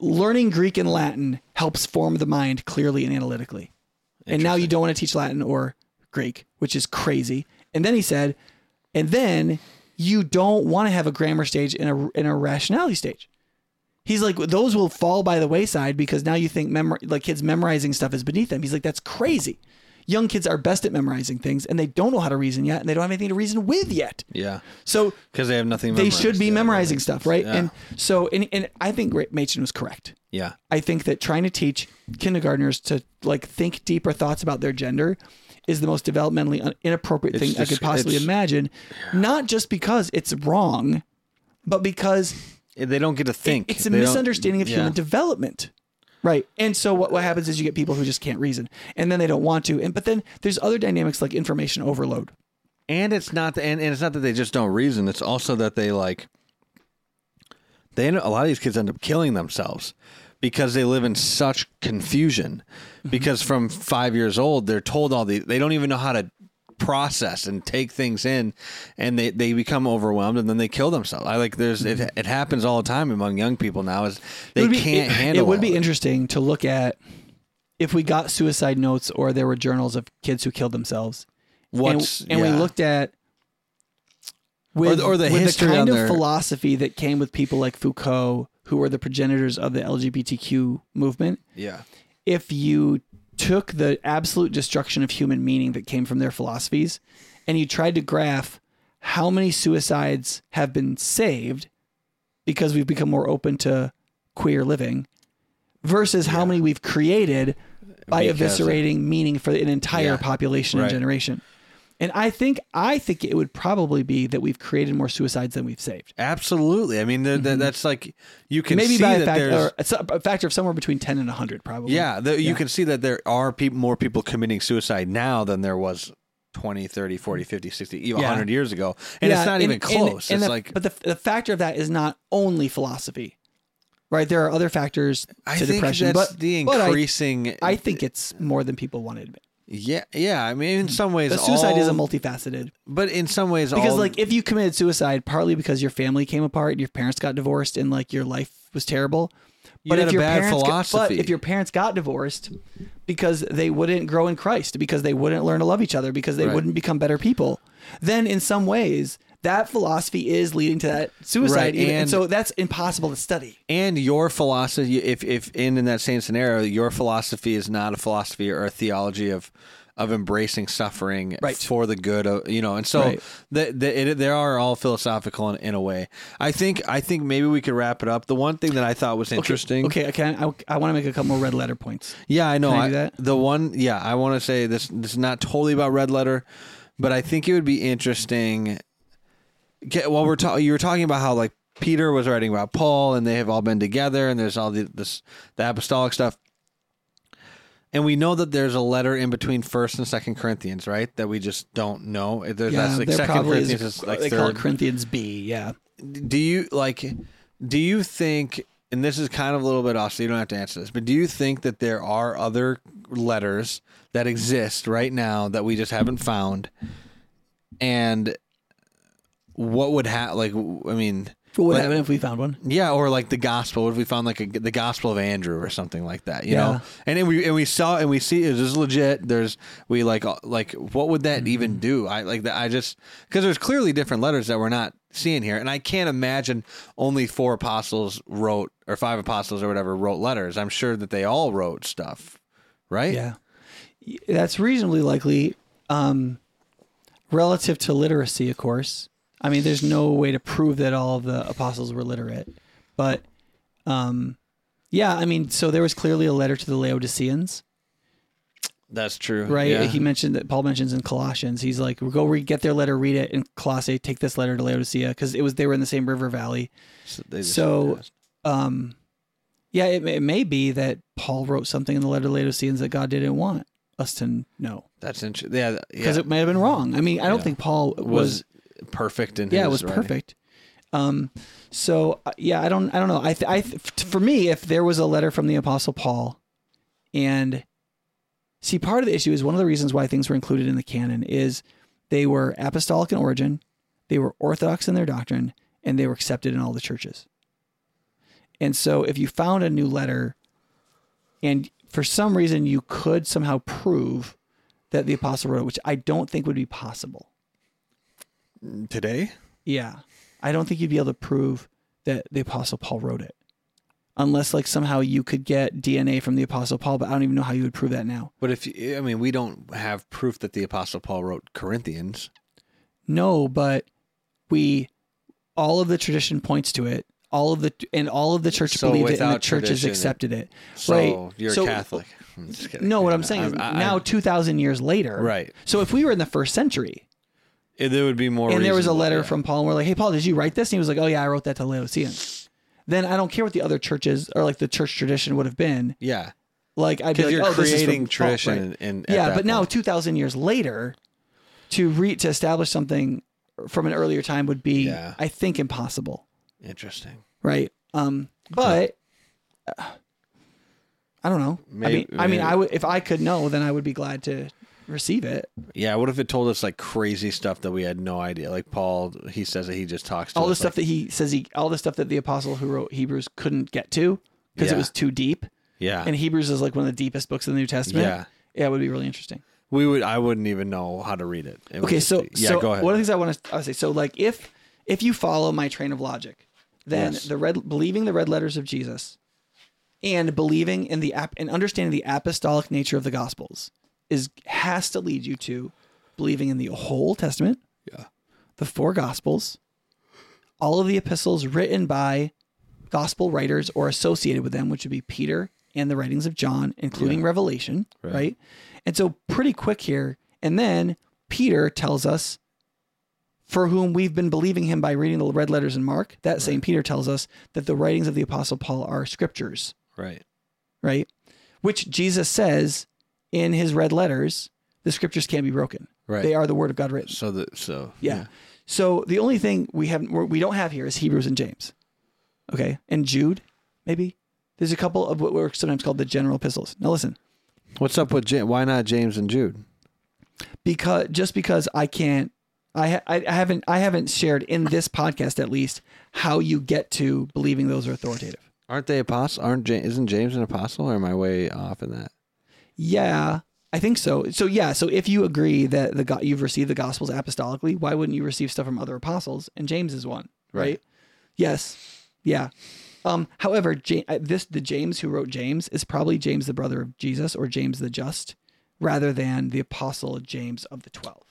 learning Greek and Latin helps form the mind clearly and analytically. And now you don't want to teach Latin or Greek, which is crazy. And then he said, and then you don't want to have a grammar stage and a, and a rationality stage. He's like, those will fall by the wayside because now you think memor- like kids memorizing stuff is beneath them. He's like, that's crazy. Young kids are best at memorizing things and they don't know how to reason yet and they don't have anything to reason with yet. yeah, So because they have nothing. they memorized. should be Yeah, memorizing stuff, right? Yeah. And so, and, and I think Machen was correct. yeah, I think that trying to teach kindergartners to like think deeper thoughts about their gender is the most developmentally inappropriate It's thing I could possibly imagine. Not just because it's wrong, but because they don't get to think. it's a They misunderstanding of yeah. human development. Right. And so what, what happens is you get people who just can't reason and then they don't want to. And but then there's other dynamics like information overload. and it's not and, and it's not that they just don't reason it's also that they like they end, a lot of these kids end up killing themselves because they live in such confusion Mm-hmm. because from five years old they're told all the they don't even know how to process and take things in and they, they become overwhelmed and then they kill themselves i like there's it, it happens all the time among young people now is they Mm-hmm. Be- can't it, handle It would be interesting to look at if we got suicide notes or there were journals of kids who killed themselves. And- What's- and, we yeah. looked at with, or the with history the kind of their- philosophy that came with people like Foucault, who were the progenitors of the LGBTQ movement. yeah If you took the absolute destruction of human meaning that came from their philosophies and you tried to graph how many suicides have been saved because we've become more open to queer living versus how many we've created by Because eviscerating meaning for an entire Yeah. population Right. and generation. And I think I think it would probably be that we've created more suicides than we've saved. absolutely i mean th- th- that's like you can Mm-hmm. Maybe see by a, that fact, a factor of somewhere between 10 and 100 probably. Yeah, the, you Yeah. can see that there are peop more people committing suicide now than there was 20, 30, 40, 50, 60, even Yeah. 100 years ago. And Yeah, it's not even close. and it's the- like but the, the factor of that is not only philosophy, right? There are other factors I to think depression, but the but I- increasing I, think it's more than people want to admit. Yeah, yeah. I mean, in mm. some ways, The suicide all, isn't multifaceted but in some ways, because all, like if you committed suicide partly because your family came apart, and your parents got divorced, and like your life was terrible. You But had if a your bad parents got- philosophy. but if your parents got divorced because they wouldn't grow in Christ, because they wouldn't learn to love each other, because they Right. wouldn't become better people, then in some ways that philosophy is leading to that suicide. Right, and and- so that's impossible to study. and your philosophy, if if in in that same scenario, your philosophy is not a philosophy or a theology of of embracing suffering Right. for the good of you know and so Right. the, the, it, they are all philosophical in, in a way i think i think maybe we could wrap it up the one thing that i thought was interesting Okay, I can. I, I want to make a couple more red letter points. Yeah, I know. Can I I do that? The one, yeah, I want to say this. This is not totally about red letter, but I think it would be interesting. While we're talking, you were talking about how like Peter was writing about Paul, and they have all been together, and there's all the this the apostolic stuff. And we know that there's a letter in between First and Second Corinthians, right? That we just don't know. There's that's like there Second Corinthians is, is like they call it third Corinthians B. Yeah. do you like do you think and this is kind of a little bit off so you don't have to answer this but do you think that there are other letters that exist right now that we just haven't found and what would happen like i mean What would Like- happen if we found one? yeah, or like the gospel. What if we found like a, the gospel of Andrew or something like that? You Yeah. know, and then we and we saw and we see it is legit. There's we like uh, like what would that Mm-hmm. even do? I like that. I just because there's clearly different letters that we're not seeing here, and I can't imagine only four apostles wrote or five apostles or whatever wrote letters. I'm sure that they all wrote stuff, right? Yeah. That's reasonably likely. Um, relative to literacy, of course. I mean, there's no way to prove that all of the apostles were literate, but um, yeah, I mean, so there was clearly a letter to the Laodiceans, that's true. right? Yeah. He mentioned that Paul mentions in Colossians. He's like, "Go read, get their letter, read it." In Colossae, take this letter to Laodicea because it was they were in the same river valley. So, they just- So, um, yeah, it, may- it may be that Paul wrote something in the letter to Laodiceans that God didn't want us to know that's interesting. Yeah, because yeah. it may have been wrong. I mean, I don't Yeah. think Paul was, was perfect in yeah, it was writing. perfect. Um, so uh, yeah, I don't, I don't know. I, th- I, th- for me, if there was a letter from the Apostle Paul, and see, part of the issue is one of the reasons why things were included in the canon is they were apostolic in origin, they were orthodox in their doctrine, and they were accepted in all the churches. And so, if you found a new letter, and for some reason you could somehow prove that the apostle wrote, it, which I don't think would be possible. Today. Yeah. I don't think you'd be able to prove that the Apostle Paul wrote it. Unless, like, somehow you could get DNA from the Apostle Paul, but I don't even know how you would prove that now. But if I mean, we don't have proof that the Apostle Paul wrote Corinthians. No, but we, all of the tradition points to it. All of the, and all of the church So believed it, and the churches accepted it. So Right. you're So- Catholic. I'm just. No, what I'm saying is I- I- now, 2,000 years later. right. So if we were in the first century, It, there would be more. and there was a letter yeah. from Paul, and we're like, hey, Paul, did you write this? And he was like, oh, yeah, I wrote that to Laodiceans. Then I don't care what the other churches or like the church tradition would have been. Yeah, Like I'd be like, you're oh, this is creating from Paul, tradition. right. And, and yeah, but now two thousand years later, to re to establish something from an earlier time would be, Yeah. I think, impossible. interesting. Right. Um. But uh, I don't know. Maybe- I mean, I mean. I would if I could know, then I would be glad to receive it. Yeah, what if it told us like crazy stuff that we had no idea? Like Paul, he says that he just talks to All the us, stuff like, that he says he, all the stuff that the apostle who wrote Hebrews couldn't get to because Yeah. it was too deep. yeah, And Hebrews is like one of the deepest books in the New Testament. yeah. Yeah, it would be really interesting. We would. I wouldn't even know how to read it. It would Okay, just so be- yeah, so go ahead. One of the things I want to I say, so like if if you follow my train of logic, then Yes. the red believing the red letters of Jesus and believing in the app and understanding the apostolic nature of the gospels is has to lead you to believing in the whole testament, Yeah. the four gospels, all of the epistles written by gospel writers or associated with them, which would be Peter and the writings of John, including Revelation, Right. right. And so pretty quick here. And then Peter tells us for whom we've been believing him by reading the red letters in Mark, that same Peter tells us that the writings of the apostle Paul are scriptures, right. right? Which Jesus says in his red letters, the scriptures can't be broken. Right. They are the word of God written. So the so Yeah. So the only thing we haven't we're- don't have here is Hebrews and James. Okay, and Jude, maybe. There's a couple of what were sometimes called the general epistles. Now listen, What's up with Ja- why not James and Jude? because just because I can't, I, ha- I I haven't I haven't shared in this podcast at least how you get to believing those are authoritative. Aren't they apostles? Aren't Ja- isn't James an apostle? Or am I way off in that? Yeah, I think so. So yeah, so if you agree that the go- you've received the gospels apostolically, why wouldn't you receive stuff from other apostles? And James is one, right? Right. Yes. Yeah. Um, however, Ja- uh, this the James who wrote James is probably James the brother of Jesus or James the Just, rather than the apostle James of the twelve.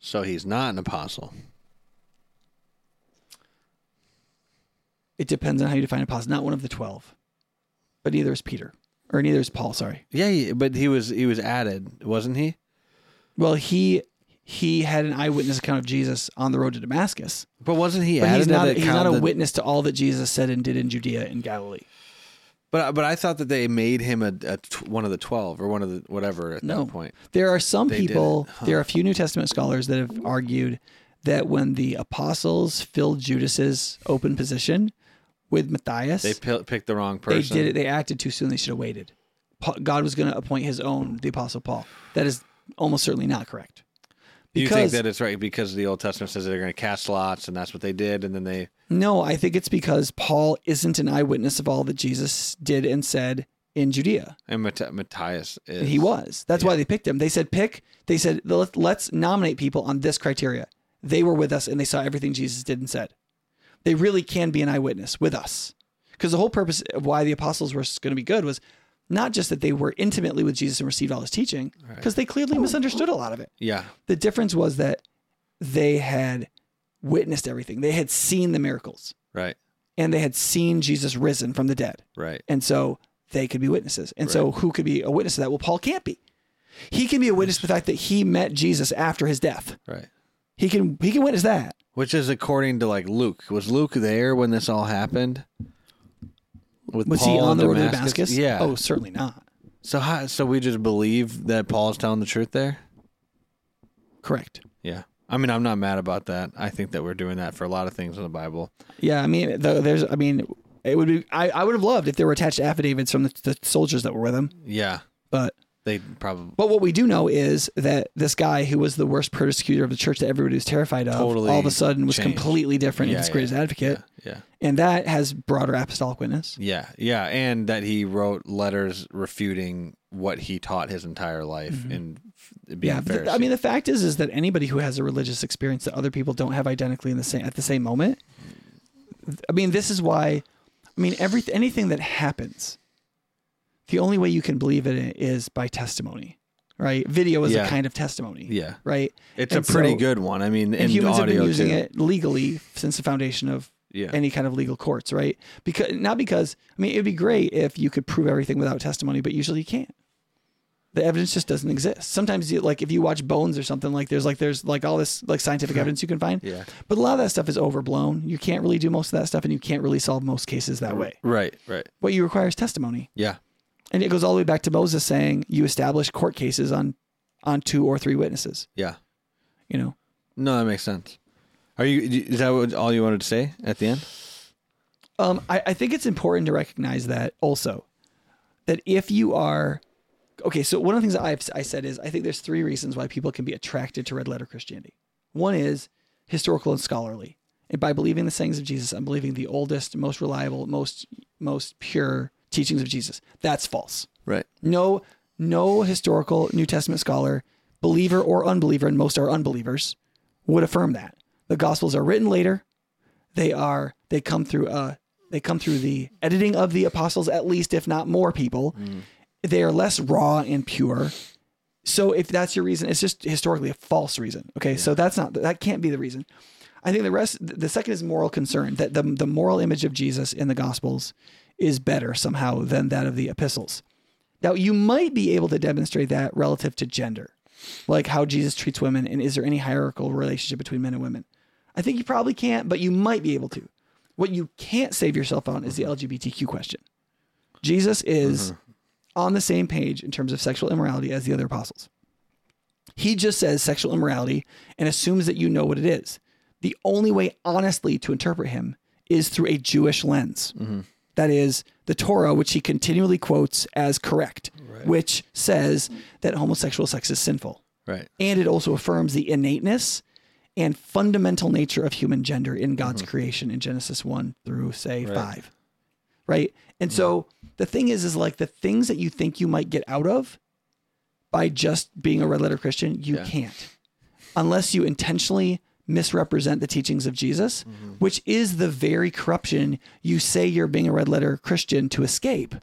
So he's not an apostle. It depends on how you define apostle. Not one of the twelve, but neither is Peter or neither is Paul. Sorry. Yeah, he- but he was he was added, wasn't he? Well, he he had an eyewitness account of Jesus on the road to Damascus. But wasn't he But added? he's not, he's not a that- witness to all that Jesus said and did in Judea and Galilee. But but I thought that they made him a, a tw- one of the twelve or one of the whatever at No. that point. There are some They people, huh. there are a few New Testament scholars that have argued that when the apostles filled Judas's open position with Matthias, They pi- picked the wrong person. They did it. They acted too soon. They should have waited. Pa- God was going to appoint his own, the apostle Paul. That is almost certainly not correct. Do you think that it's right because the Old Testament says they're going to cast lots, and that's what they did, and then they No, I think it's because Paul isn't an eyewitness of all that Jesus did and said in Judea. and Matt- Matthias is he was. That's why they picked him. They said pick. They said let's nominate people on this criteria. They were with us and they saw everything Jesus did and said. They really can be an eyewitness with us. Because the whole purpose of why the apostles were going to be good was not just that they were intimately with Jesus and received all his teaching, because they clearly misunderstood a lot of it. Yeah, The difference was that they had witnessed everything. They had seen the miracles right, and they had seen Jesus risen from the dead. right. And so they could be witnesses. And so who could be a witness to that? Well, Paul can't be. He can be a witness to the fact that he met Jesus after his death. Right. He can he can witness that. Which is according to like Luke. Was Luke there when this all happened? With Was he on the road to Damascus? Yeah. Oh, certainly not. So how, so we just believe that Paul's telling the truth there? Correct. Yeah. I mean, I'm not mad about that. I think that we're doing that for a lot of things in the Bible. Yeah, I mean, the, there's, I mean, it would be. I, I would have loved if there were attached affidavits from the, the soldiers that were with him, Yeah. but They probably but what we do know is that this guy who was the worst persecutor of the church that everybody was terrified of, Totally all of a sudden was changed. completely different Yeah, and his yeah, greatest advocate, Yeah. yeah, and that has broader apostolic witness. Yeah. Yeah. And that he wrote letters refuting what he taught his entire life mm-hmm. and f- being Yeah, the- I mean, the fact is, is that anybody who has a religious experience that other people don't have identically in the same at the same moment. I mean, this is why. I mean, every anything that happens, the only way you can believe in it is by testimony, right? Video is Yeah. a kind of testimony, yeah. right? It's And a pretty so- good one. I mean, And humans have been using too. it legally since the foundation of Yeah. any kind of legal courts, right? Because not because I mean, it'd be great if you could prove everything without testimony, but usually you can't. The evidence just doesn't exist. Sometimes, you, like if you watch Bones or something, like there's like there's like all this like scientific evidence you can find, yeah. but a lot of that stuff is overblown. You can't really do most of that stuff, and you can't really solve most cases that way. Right. Right. What you require is testimony, Yeah. And it goes all the way back to Moses saying you establish court cases on on two or three witnesses. Yeah. You know, No, that makes sense. Are you? Is that what, all you wanted to say at the end? Um, I, I think it's important to recognize that also that if you are okay, so one of the things that I've I said is I think there's three reasons why people can be attracted to red letter Christianity. One is historical and scholarly, and by believing the sayings of Jesus, I'm believing the oldest, most reliable, most most pure teachings of Jesus. That's false. Right. No, no historical New Testament scholar, believer or unbeliever, and most are unbelievers, would affirm that. The Gospels are written later. They are they come through uh they come through the editing of the apostles, at least if not more people. They are less raw and pure. So if that's your reason, it's just historically a false reason. Okay, so that's not that can't be the reason. I think the rest. The second is moral concern that the the moral image of Jesus in the Gospels is better somehow than that of the epistles. Now you might be able to demonstrate that relative to gender, like how Jesus treats women, and is there any hierarchical relationship between men and women? I think you probably can't, but you might be able to. What you can't save yourself on is the mm-hmm. LGBTQ question. Jesus is mm-hmm. on the same page in terms of sexual immorality as the other apostles. He just says sexual immorality and assumes that you know what it is. The only way, honestly, to interpret him is through a Jewish lens. Mm-hmm. That is the Torah, which he continually quotes as correct, Right. which says that homosexual sex is sinful. Right. And it also affirms the innateness and fundamental nature of human gender in God's mm-hmm. creation in Genesis 1 through, say, Right. 5. Right? And so mm-hmm. the thing is, is like the things that you think you might get out of by just being a red letter Christian, you Yeah. can't. Unless you intentionally misrepresent the teachings of Jesus, Mm-hmm. which is the very corruption you say you're being a red letter Christian to escape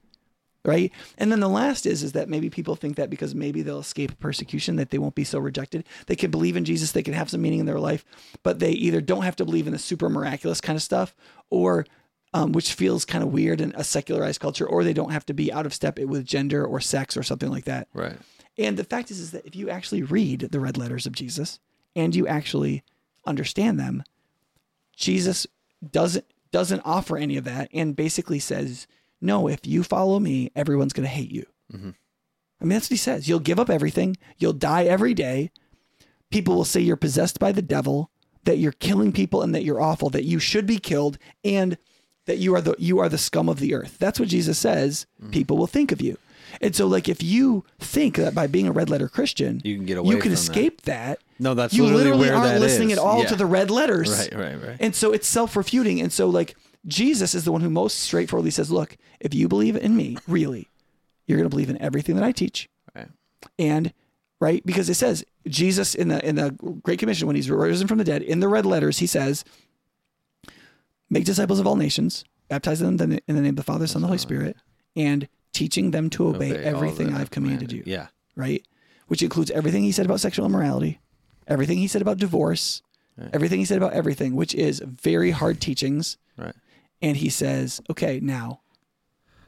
right and then the last is is that maybe people think that because maybe they'll escape persecution that they won't be so rejected they can believe in jesus they can have some meaning in their life but they either don't have to believe in the super miraculous kind of stuff or um, which feels kind of weird in a secularized culture or they don't have to be out of step with gender or sex or something like that Right. and the fact is, is that if you actually read the red letters of Jesus and you actually understand them, Jesus doesn't doesn't offer any of that and basically says, "No, if you follow me, everyone's going to hate you." Mhm. I mean, that's what he says. You'll give up everything. You'll die every day. People will say you're possessed by the devil, that you're killing people, and that you're awful, that you should be killed, and that you are the you are the scum of the earth. That's what Jesus says. People will think of you. And so, like, if you think that by being a red letter Christian, You can get away you can from that. escape that. No, that's you literally, literally aren't listening is. at all Yeah. to the red letters. Right. Right. Right. And so it's self refuting. And so, like, Jesus is the one who most straightforwardly says, Look, if you believe in me, really, you're going to believe in everything that I teach. Right. And, right? Because it says, Jesus in the in the Great Commission, when he's risen from the dead, in the red letters, he says, Make disciples of all nations, baptize them in the in the name of the Father, Son, and the Holy Spirit, and teaching them to obey, Obey everything I've commanded you Yeah. right? Which includes everything he said about sexual immorality, everything he said about divorce, Right. everything he said about everything, which is very hard teachings. Right. And he says, okay, now,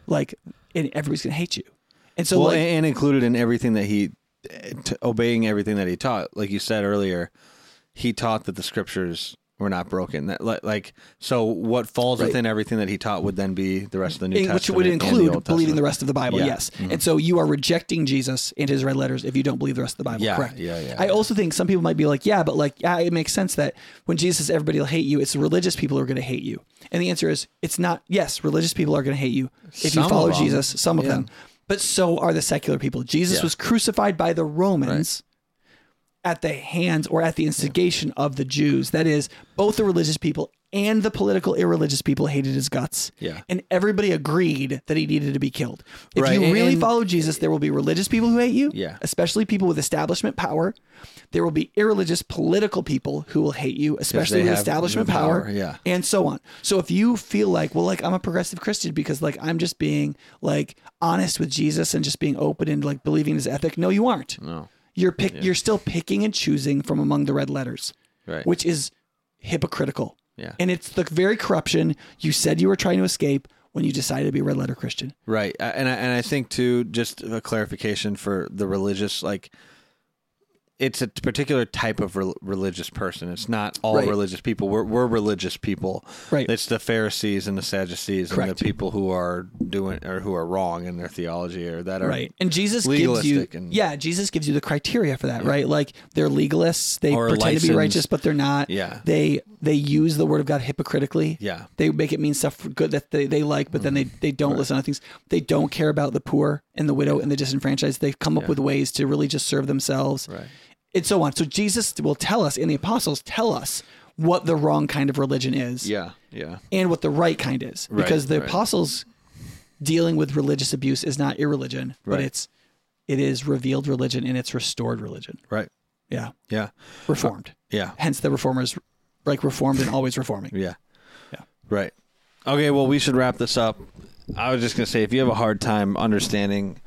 like, and everybody's gonna hate you. And so, well, like, and included in everything that he, obeying everything that he taught, like you said earlier, he taught that the scriptures were not broken. That li- like so, what falls Right. within everything that he taught would then be the rest of the New in- Testament, which would and the include believing the rest of the Bible, Yeah. yes. Mhm. And so you are rejecting Jesus and his red letters if you don't believe the rest of the Bible, Yeah, correct? yeah, yeah, I yeah. also think some people might be like, yeah, but like, yeah, it makes sense that when Jesus says everybody will hate you, it's religious people who are going to hate you. And the answer is, it's not. Yes, religious people are going to hate you if Some you follow. Jesus. Some of Yeah. them, but so are the secular people. Jesus was crucified by the Romans. At the hands or at the instigation of the Jews. That is, both the religious people and the political irreligious people hated his guts. Yeah. And everybody agreed that he needed to be killed. If Right, you and- really follow Jesus, there will be religious people who hate you, Yeah. especially people with establishment power. There will be irreligious political people who will hate you, especially with establishment power, power, yeah. and so on. So if you feel like, well, like I'm a progressive Christian because like I'm just being like honest with Jesus and just being open and like believing his ethic, no, you aren't. No. You're pick, you're still picking and choosing from among the red letters, Right. which is hypocritical. Yeah. And it's the very corruption you said you were trying to escape when you decided to be a red letter Christian. Right, and I, and I think too, just a clarification for the religious, like it's a particular type of rel religious person. It's not all Right. religious people. We're we're religious people. Right. It's the Pharisees and the Sadducees and the people who are doing or who are wrong in their theology or that are Right. And Jesus gives you and- Yeah, Jesus gives you the criteria for that, right? Like they're legalists, they Or pretend to be righteous but they're not. Yeah. They they use the word of God hypocritically. Yeah. They make it mean stuff for good that they, they like, but then they, mm-hmm. they don't listen to things. They don't care about the poor and the widow and the disenfranchised. They've come up with ways to really just serve themselves. Right. And so on. So Jesus will tell us, and the apostles tell us what the wrong kind of religion is. Yeah, yeah, and what the right kind is Right, because the right. apostles dealing with religious abuse is not irreligion but it's it is revealed religion and it's restored religion right. yeah Yeah, reformed uh, yeah, hence the reformers like reformed and always reforming yeah, Yeah. Right. Okay. Well, we should wrap this up. I was just gonna say, if you have a hard time understanding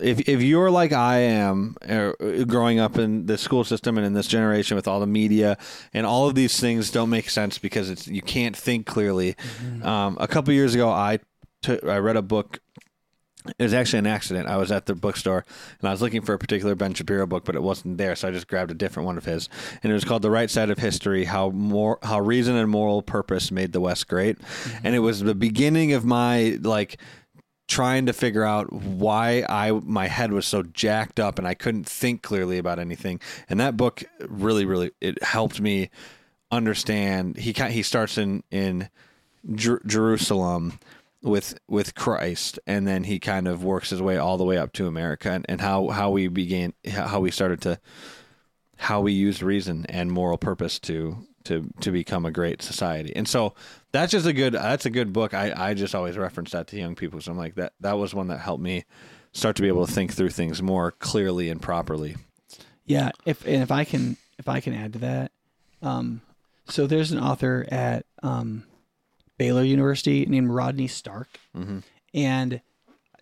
if if you're like I am, uh, growing up in the school system and in this generation with all the media and all of these things don't make sense because it's you can't think clearly. Um, a couple years ago, I I read a book. It was actually an accident. I was at the bookstore and I was looking for a particular Ben Shapiro book, but it wasn't there, so I just grabbed a different one of his. And it was called "The Right Side of History: How More How Reason and Moral Purpose Made the West Great." And it was the beginning of my like trying to figure out why I my head was so jacked up and I couldn't think clearly about anything. And that book really, really it helped me understand. He he starts in in Jer- Jerusalem with with Christ, and then he kind of works his way all the way up to America, and, and how how we began, how we started to, how we used reason and moral purpose to to to become a great society. And so that's just a good that's a good book. I I just always reference that to young people. So I'm like that that was one that helped me start to be able to think through things more clearly and properly. Yeah, if and if I can if I can add to that, um, so there's an author at um, Baylor University named Rodney Stark, Mm-hmm. and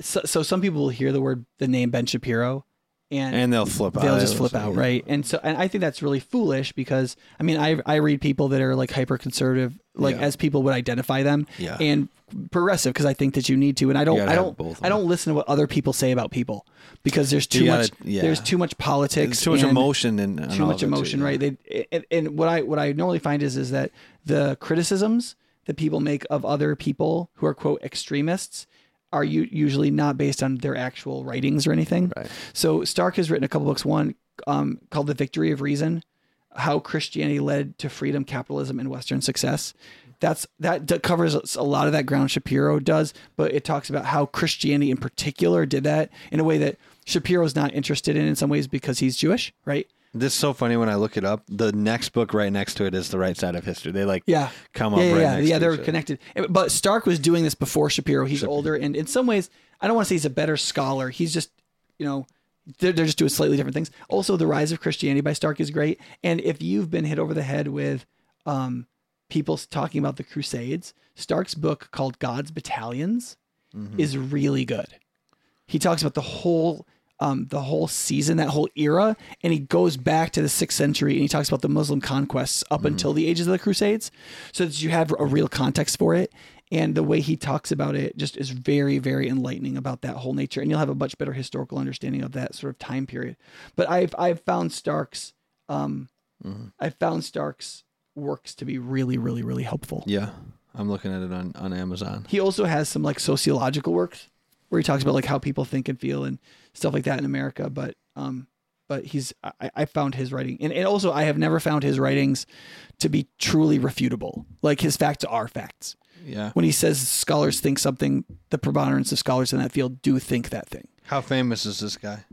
so, so some people will hear the word the name Ben Shapiro, and, And they'll flip out. they'll just flip out, right? And so and I think that's really foolish because I mean I I read people that are like hyper conservative, like Yeah. as people would identify them, Yeah. and progressive because I think that you need to, and I don't I don't I don't listen to what other people say about people because there's too gotta- much yeah. there's too much politics, There's too much emotion and and too much too, emotion, yeah. right? They and, and what I what I normally find is is that the criticisms that people make of other people who are quote extremists are you usually not based on their actual writings or anything. Right. So Stark has written a couple books. One um, called "The Victory of Reason," how Christianity led to freedom, capitalism, and Western success. That's that d- covers a lot of that ground Shapiro does, but it talks about how Christianity in particular did that in a way that Shapiro's not interested in in some ways because he's Jewish, right? This is so funny when I look it up. The next book right next to it is the right side of history. They like Yeah. come up yeah, yeah, right yeah. next yeah to they're each other. connected. But Stark was doing this before Shapiro. He's older, and in some ways, I don't want to say he's a better scholar. He's just, you know, they're, they're just doing slightly different things. Also, The Rise of Christianity by Stark is great. And if you've been hit over the head with um, people talking about the Crusades, Stark's book called God's Battalions Mm-hmm. is really good. He talks about the whole um, the whole season, that whole era, and he goes back to the sixth century and he talks about the Muslim conquests up until the ages of the Crusades, so that you have a real context for it. And the way he talks about it just is very, very enlightening about that whole nature, and you'll have a much better historical understanding of that sort of time period. But I've I've found Stark's um, I've found Stark's works to be really, really, really helpful. Yeah, I'm looking at it on on Amazon. He also has some like sociological works where he talks about like how people think and feel and stuff like that in America. But um, but he's I, I found his writing and, and also I have never found his writings to be truly refutable. Like his facts are facts. Yeah. When he says scholars think something, the preponderance of scholars in that field do think that thing. How famous is this guy?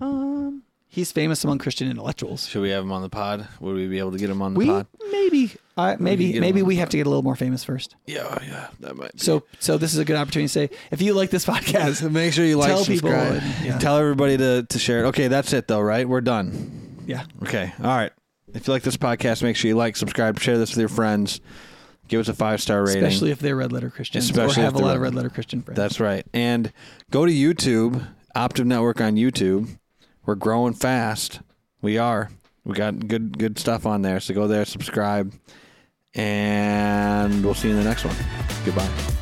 Um, he's famous among Christian intellectuals. Should we have him on the pod? Would we be able to get him on the We pod? maybe uh, maybe get maybe we the have to get a little more famous first. Yeah, yeah, that might. Be. So so this is a good opportunity to say if you like this podcast, make sure you like, Tell people subscribe, and- yeah. tell everybody to to share it. Okay, that's it though, right? We're done. yeah. Okay, all right. If you like this podcast, make sure you like, subscribe, share this with your friends. Give us a five star rating. Especially if they're red letter Christians Especially or if have a they're lot of red- red letter Christian friends. That's right. And go to YouTube, Optive Network on YouTube. We're growing fast. We are. We got good good stuff on there. So go there, subscribe, and we'll see you in the next one. Goodbye.